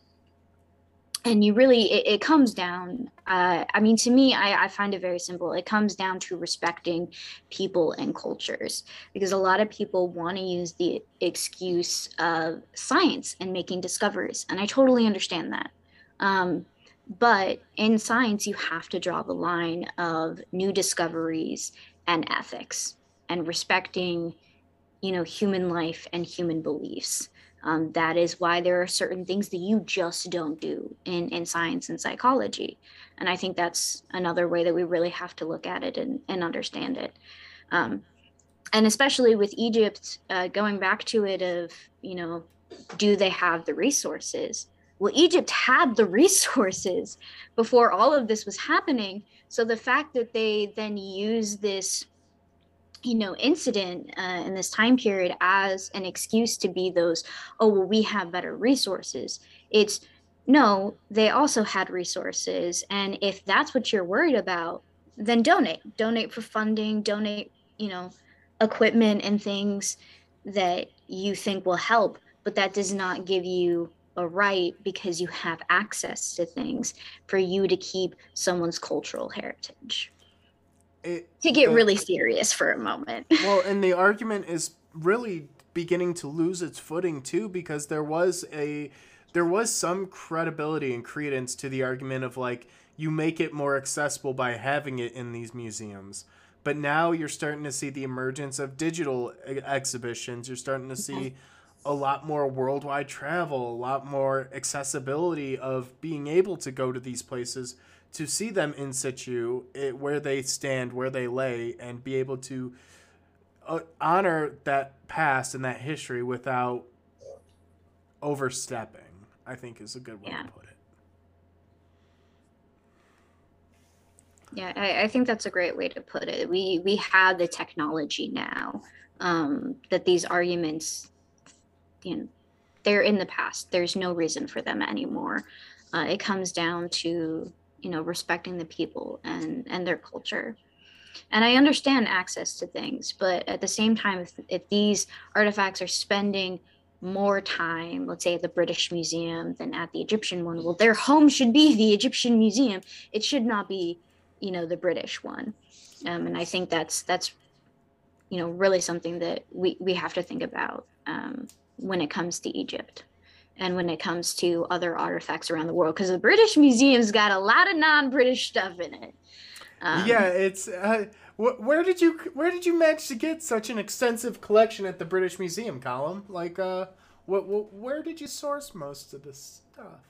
and you really it, it comes down uh, i mean to me I, I find it very simple. It comes down to respecting people and cultures because a lot of people want to use the excuse of science and making discoveries and i totally understand that. Um, but in science you have to draw the line of new discoveries and ethics and respecting you know human life and human beliefs um, that is why there are certain things that you just don't do in, in science and psychology. And I think that's another way that we really have to look at it and, and understand it. Um, and especially with Egypt, uh, going back to it of, you know, do they have the resources? Well, Egypt had the <laughs> resources before all of this was happening. So the fact that they then use this you know incident uh, in this time period as an excuse to be those oh well we have better resources. It's no they also had resources and if that's what you're worried about then donate. Donate for funding donate you know equipment and things that you think will help but that does not give you a right because you have access to things for you to keep someone's cultural heritage It, to get really serious for a moment. <laughs> well, and the argument is really beginning to lose its footing too because there was a there was some credibility and credence to the argument of like you make it more accessible by having it in these museums. But now you're starting to see the emergence of digital exhibitions. You're starting to see a lot more worldwide travel, a lot more accessibility of being able to go to these places to see them in situ, it, where they stand, where they lay, and be able to uh, honor that past and that history without overstepping. I think is a good way Yeah. to put it. Yeah, I, I think that's a great way to put it. We we have the technology now um, that these arguments, you know, they're in the past. There's no reason for them anymore. Uh, it comes down to you know respecting the people and and their culture. And I understand access to things, but at the same time, if, if these artifacts are spending more time, let's say at the British Museum than at the Egyptian one. Well, their home should be <laughs> the Egyptian Museum. It should not be, you know, the British one. Um, and I think that's that's, you know, really something that we we have to think about um, when it comes to Egypt and when it comes to other artifacts around the world because the british museum's got a lot of non-british stuff in it. Um, yeah it's uh, wh- where did you where did you manage to get such an extensive collection at the british museum Colum like uh what, what where did you source most of this stuff?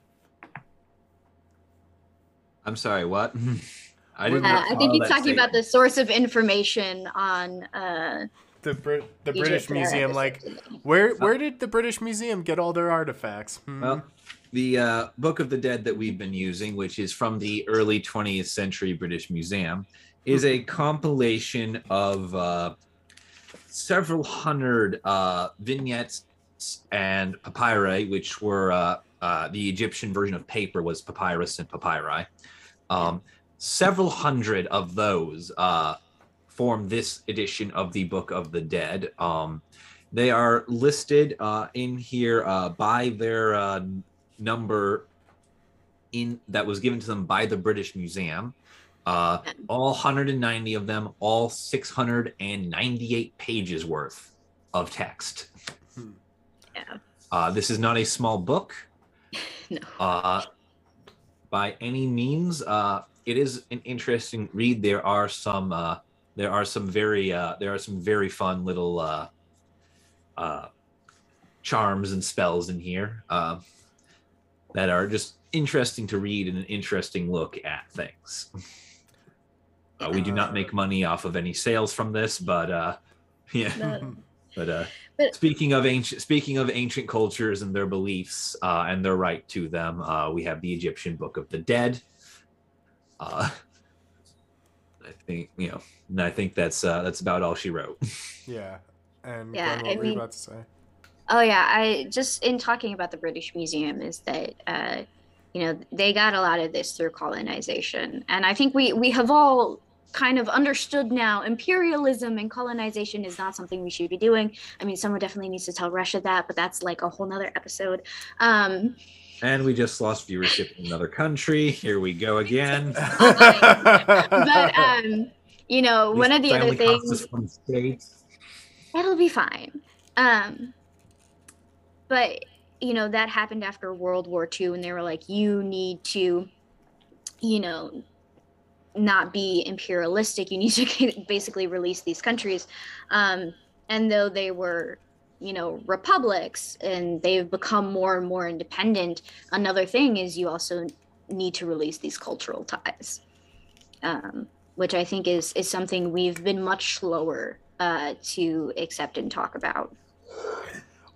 I'm sorry what? <laughs> I didn't uh, i think he's talking statement. about the source of information on uh the Brit the British Museum. Like, where where did the British Museum get all their artifacts? Hmm. Well, the uh, Book of the Dead that we've been using, which is from the early 20th century British Museum, is a compilation of uh, several hundred uh, vignettes and papyri, which were uh, uh, the Egyptian version of paper was papyrus and papyri. Um, several hundred of those uh, form this edition of the Book of the Dead. Um, they are listed uh, in here uh, by their uh, number in that was given to them by the British Museum. Uh, all 190 of them, all 698 pages worth of text. Hmm. Yeah. Uh, this is not a small book. <laughs> no. Uh, by any means, it is an interesting read. There are some there are some very uh, there are some very fun little uh, uh, charms and spells in here uh, that are just interesting to read and an interesting look at things. Uh, we do not make money off of any sales from this, but uh, <laughs> yeah. But, uh, but speaking of ancient, speaking of ancient cultures and their beliefs uh, and their right to them, uh, we have the Egyptian Book of the Dead. Uh, <laughs> I think you know, and I think that's uh, that's about all she wrote. <laughs> yeah, and yeah, Gwen, what I were mean, you about to say? Oh yeah, I just in talking about the British Museum is that uh, you know they got a lot of this through colonization, and I think we we have all kind of understood now imperialism and colonization is not something we should be doing. I mean, someone definitely needs to tell Russia that, but that's like a whole nother episode. Um, and we just lost viewership in another country. Here we go <laughs> again. <laughs> but um, you know, one of the other things that'll be fine. Um, but you know, that happened after World War II, and they were like, you need to, you know, not be imperialistic. You need to <laughs> basically release these countries. Um, and though they were you know republics and they've become more and more independent another thing is you also need to release these cultural ties um, which i think is is something we've been much slower uh, to accept and talk about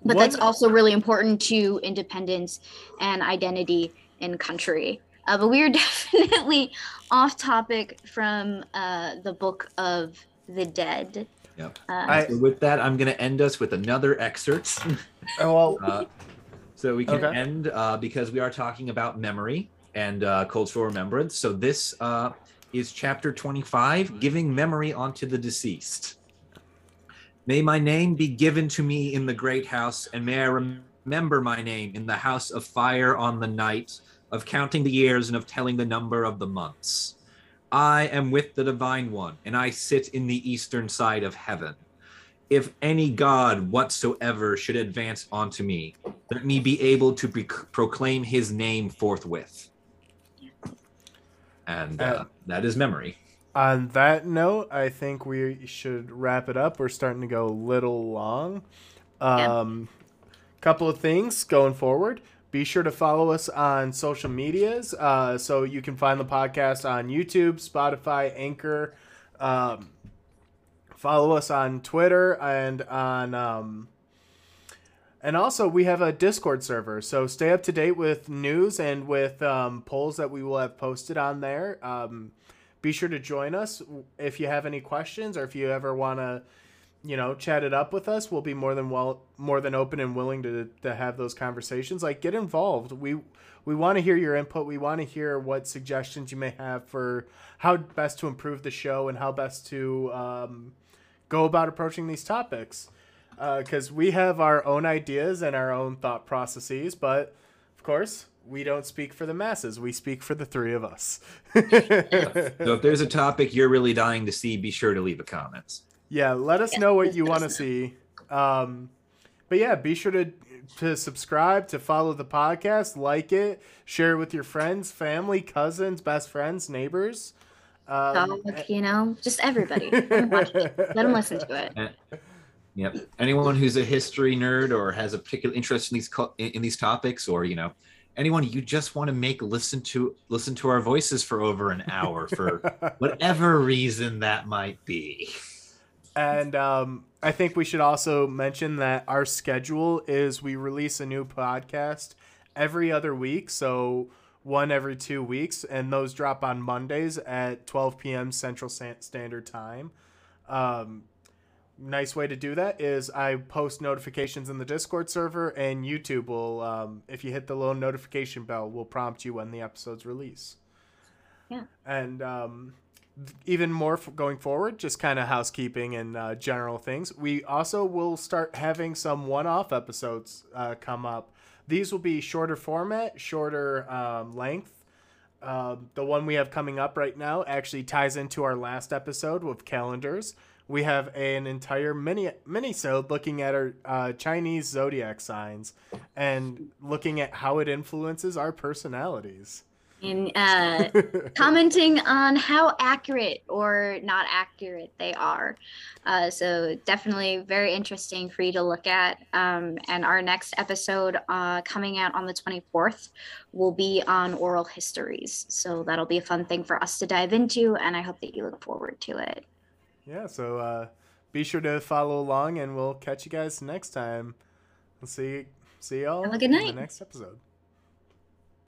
but that's also really important to independence and identity in country uh, but we are <laughs> definitely off topic from uh, the book of the dead Yep. Uh, I, so with that, I'm going to end us with another excerpt. <laughs> oh, well, uh, so we can okay. end uh, because we are talking about memory and uh, cultural remembrance. So this uh, is chapter 25, mm-hmm. giving memory unto the deceased. May my name be given to me in the great house, and may I remember my name in the house of fire on the night of counting the years and of telling the number of the months. I am with the divine one, and I sit in the eastern side of heaven. If any god whatsoever should advance onto me, let me be able to proclaim his name forthwith. And uh, uh, that is memory. On that note, I think we should wrap it up. We're starting to go a little long. Um, yeah. Couple of things going forward. Be sure to follow us on social medias. Uh, so you can find the podcast on YouTube, Spotify, Anchor. Um, follow us on Twitter and on. Um, and also, we have a Discord server, so stay up to date with news and with um, polls that we will have posted on there. Um, be sure to join us if you have any questions or if you ever want to you know, chat it up with us. We'll be more than well, more than open and willing to to have those conversations. Like, get involved. We we want to hear your input. We want to hear what suggestions you may have for how best to improve the show and how best to um, go about approaching these topics. Because we have our own ideas and our own thought processes, but of course, we don't speak for the masses. We speak for the three of us. <laughs> So if there's a topic you're really dying to see, be sure to leave a comment. yeah, let us Yeah, know what you want to <laughs> see. Um, but yeah, be sure to to subscribe, to follow the podcast, like it, share it with your friends, family, cousins, best friends, neighbors. Um, Dog, you know, just everybody. Let them. Let them listen to it. Yep. Anyone who's a history nerd or has a particular interest in these co- in, these topics, or you know, anyone you just want to make listen to listen to our voices for over an hour for <laughs> whatever reason that might be. And um, I think we should also mention that our schedule is we release a new podcast every other week. So one every two weeks. And those drop on Mondays at 12 p.m. Central Standard Time. Um, nice way to do that is I post notifications in the Discord server, and YouTube will, um, if you hit the little notification bell, will prompt you when the episodes release. Yeah. And um, even more going forward, just kind of housekeeping and uh, general things. We also will start having some one-off episodes uh, come up. These will be shorter format, shorter um, length. Um, the one we have coming up right now actually ties into our last episode with calendars. We have an entire mini mini-sode looking at our uh, Chinese zodiac signs and looking at how it influences our personalities. And uh, <laughs> commenting on how accurate or not accurate they are. Uh, so definitely very interesting for you to look at. Um, and our next episode uh, coming out on the 24th will be on oral histories. So that'll be a fun thing for us to dive into, and I hope that you look forward to it. Yeah, so uh, be sure to follow along, and we'll catch you guys next time. We'll see see y'all Have a good in night. the next episode.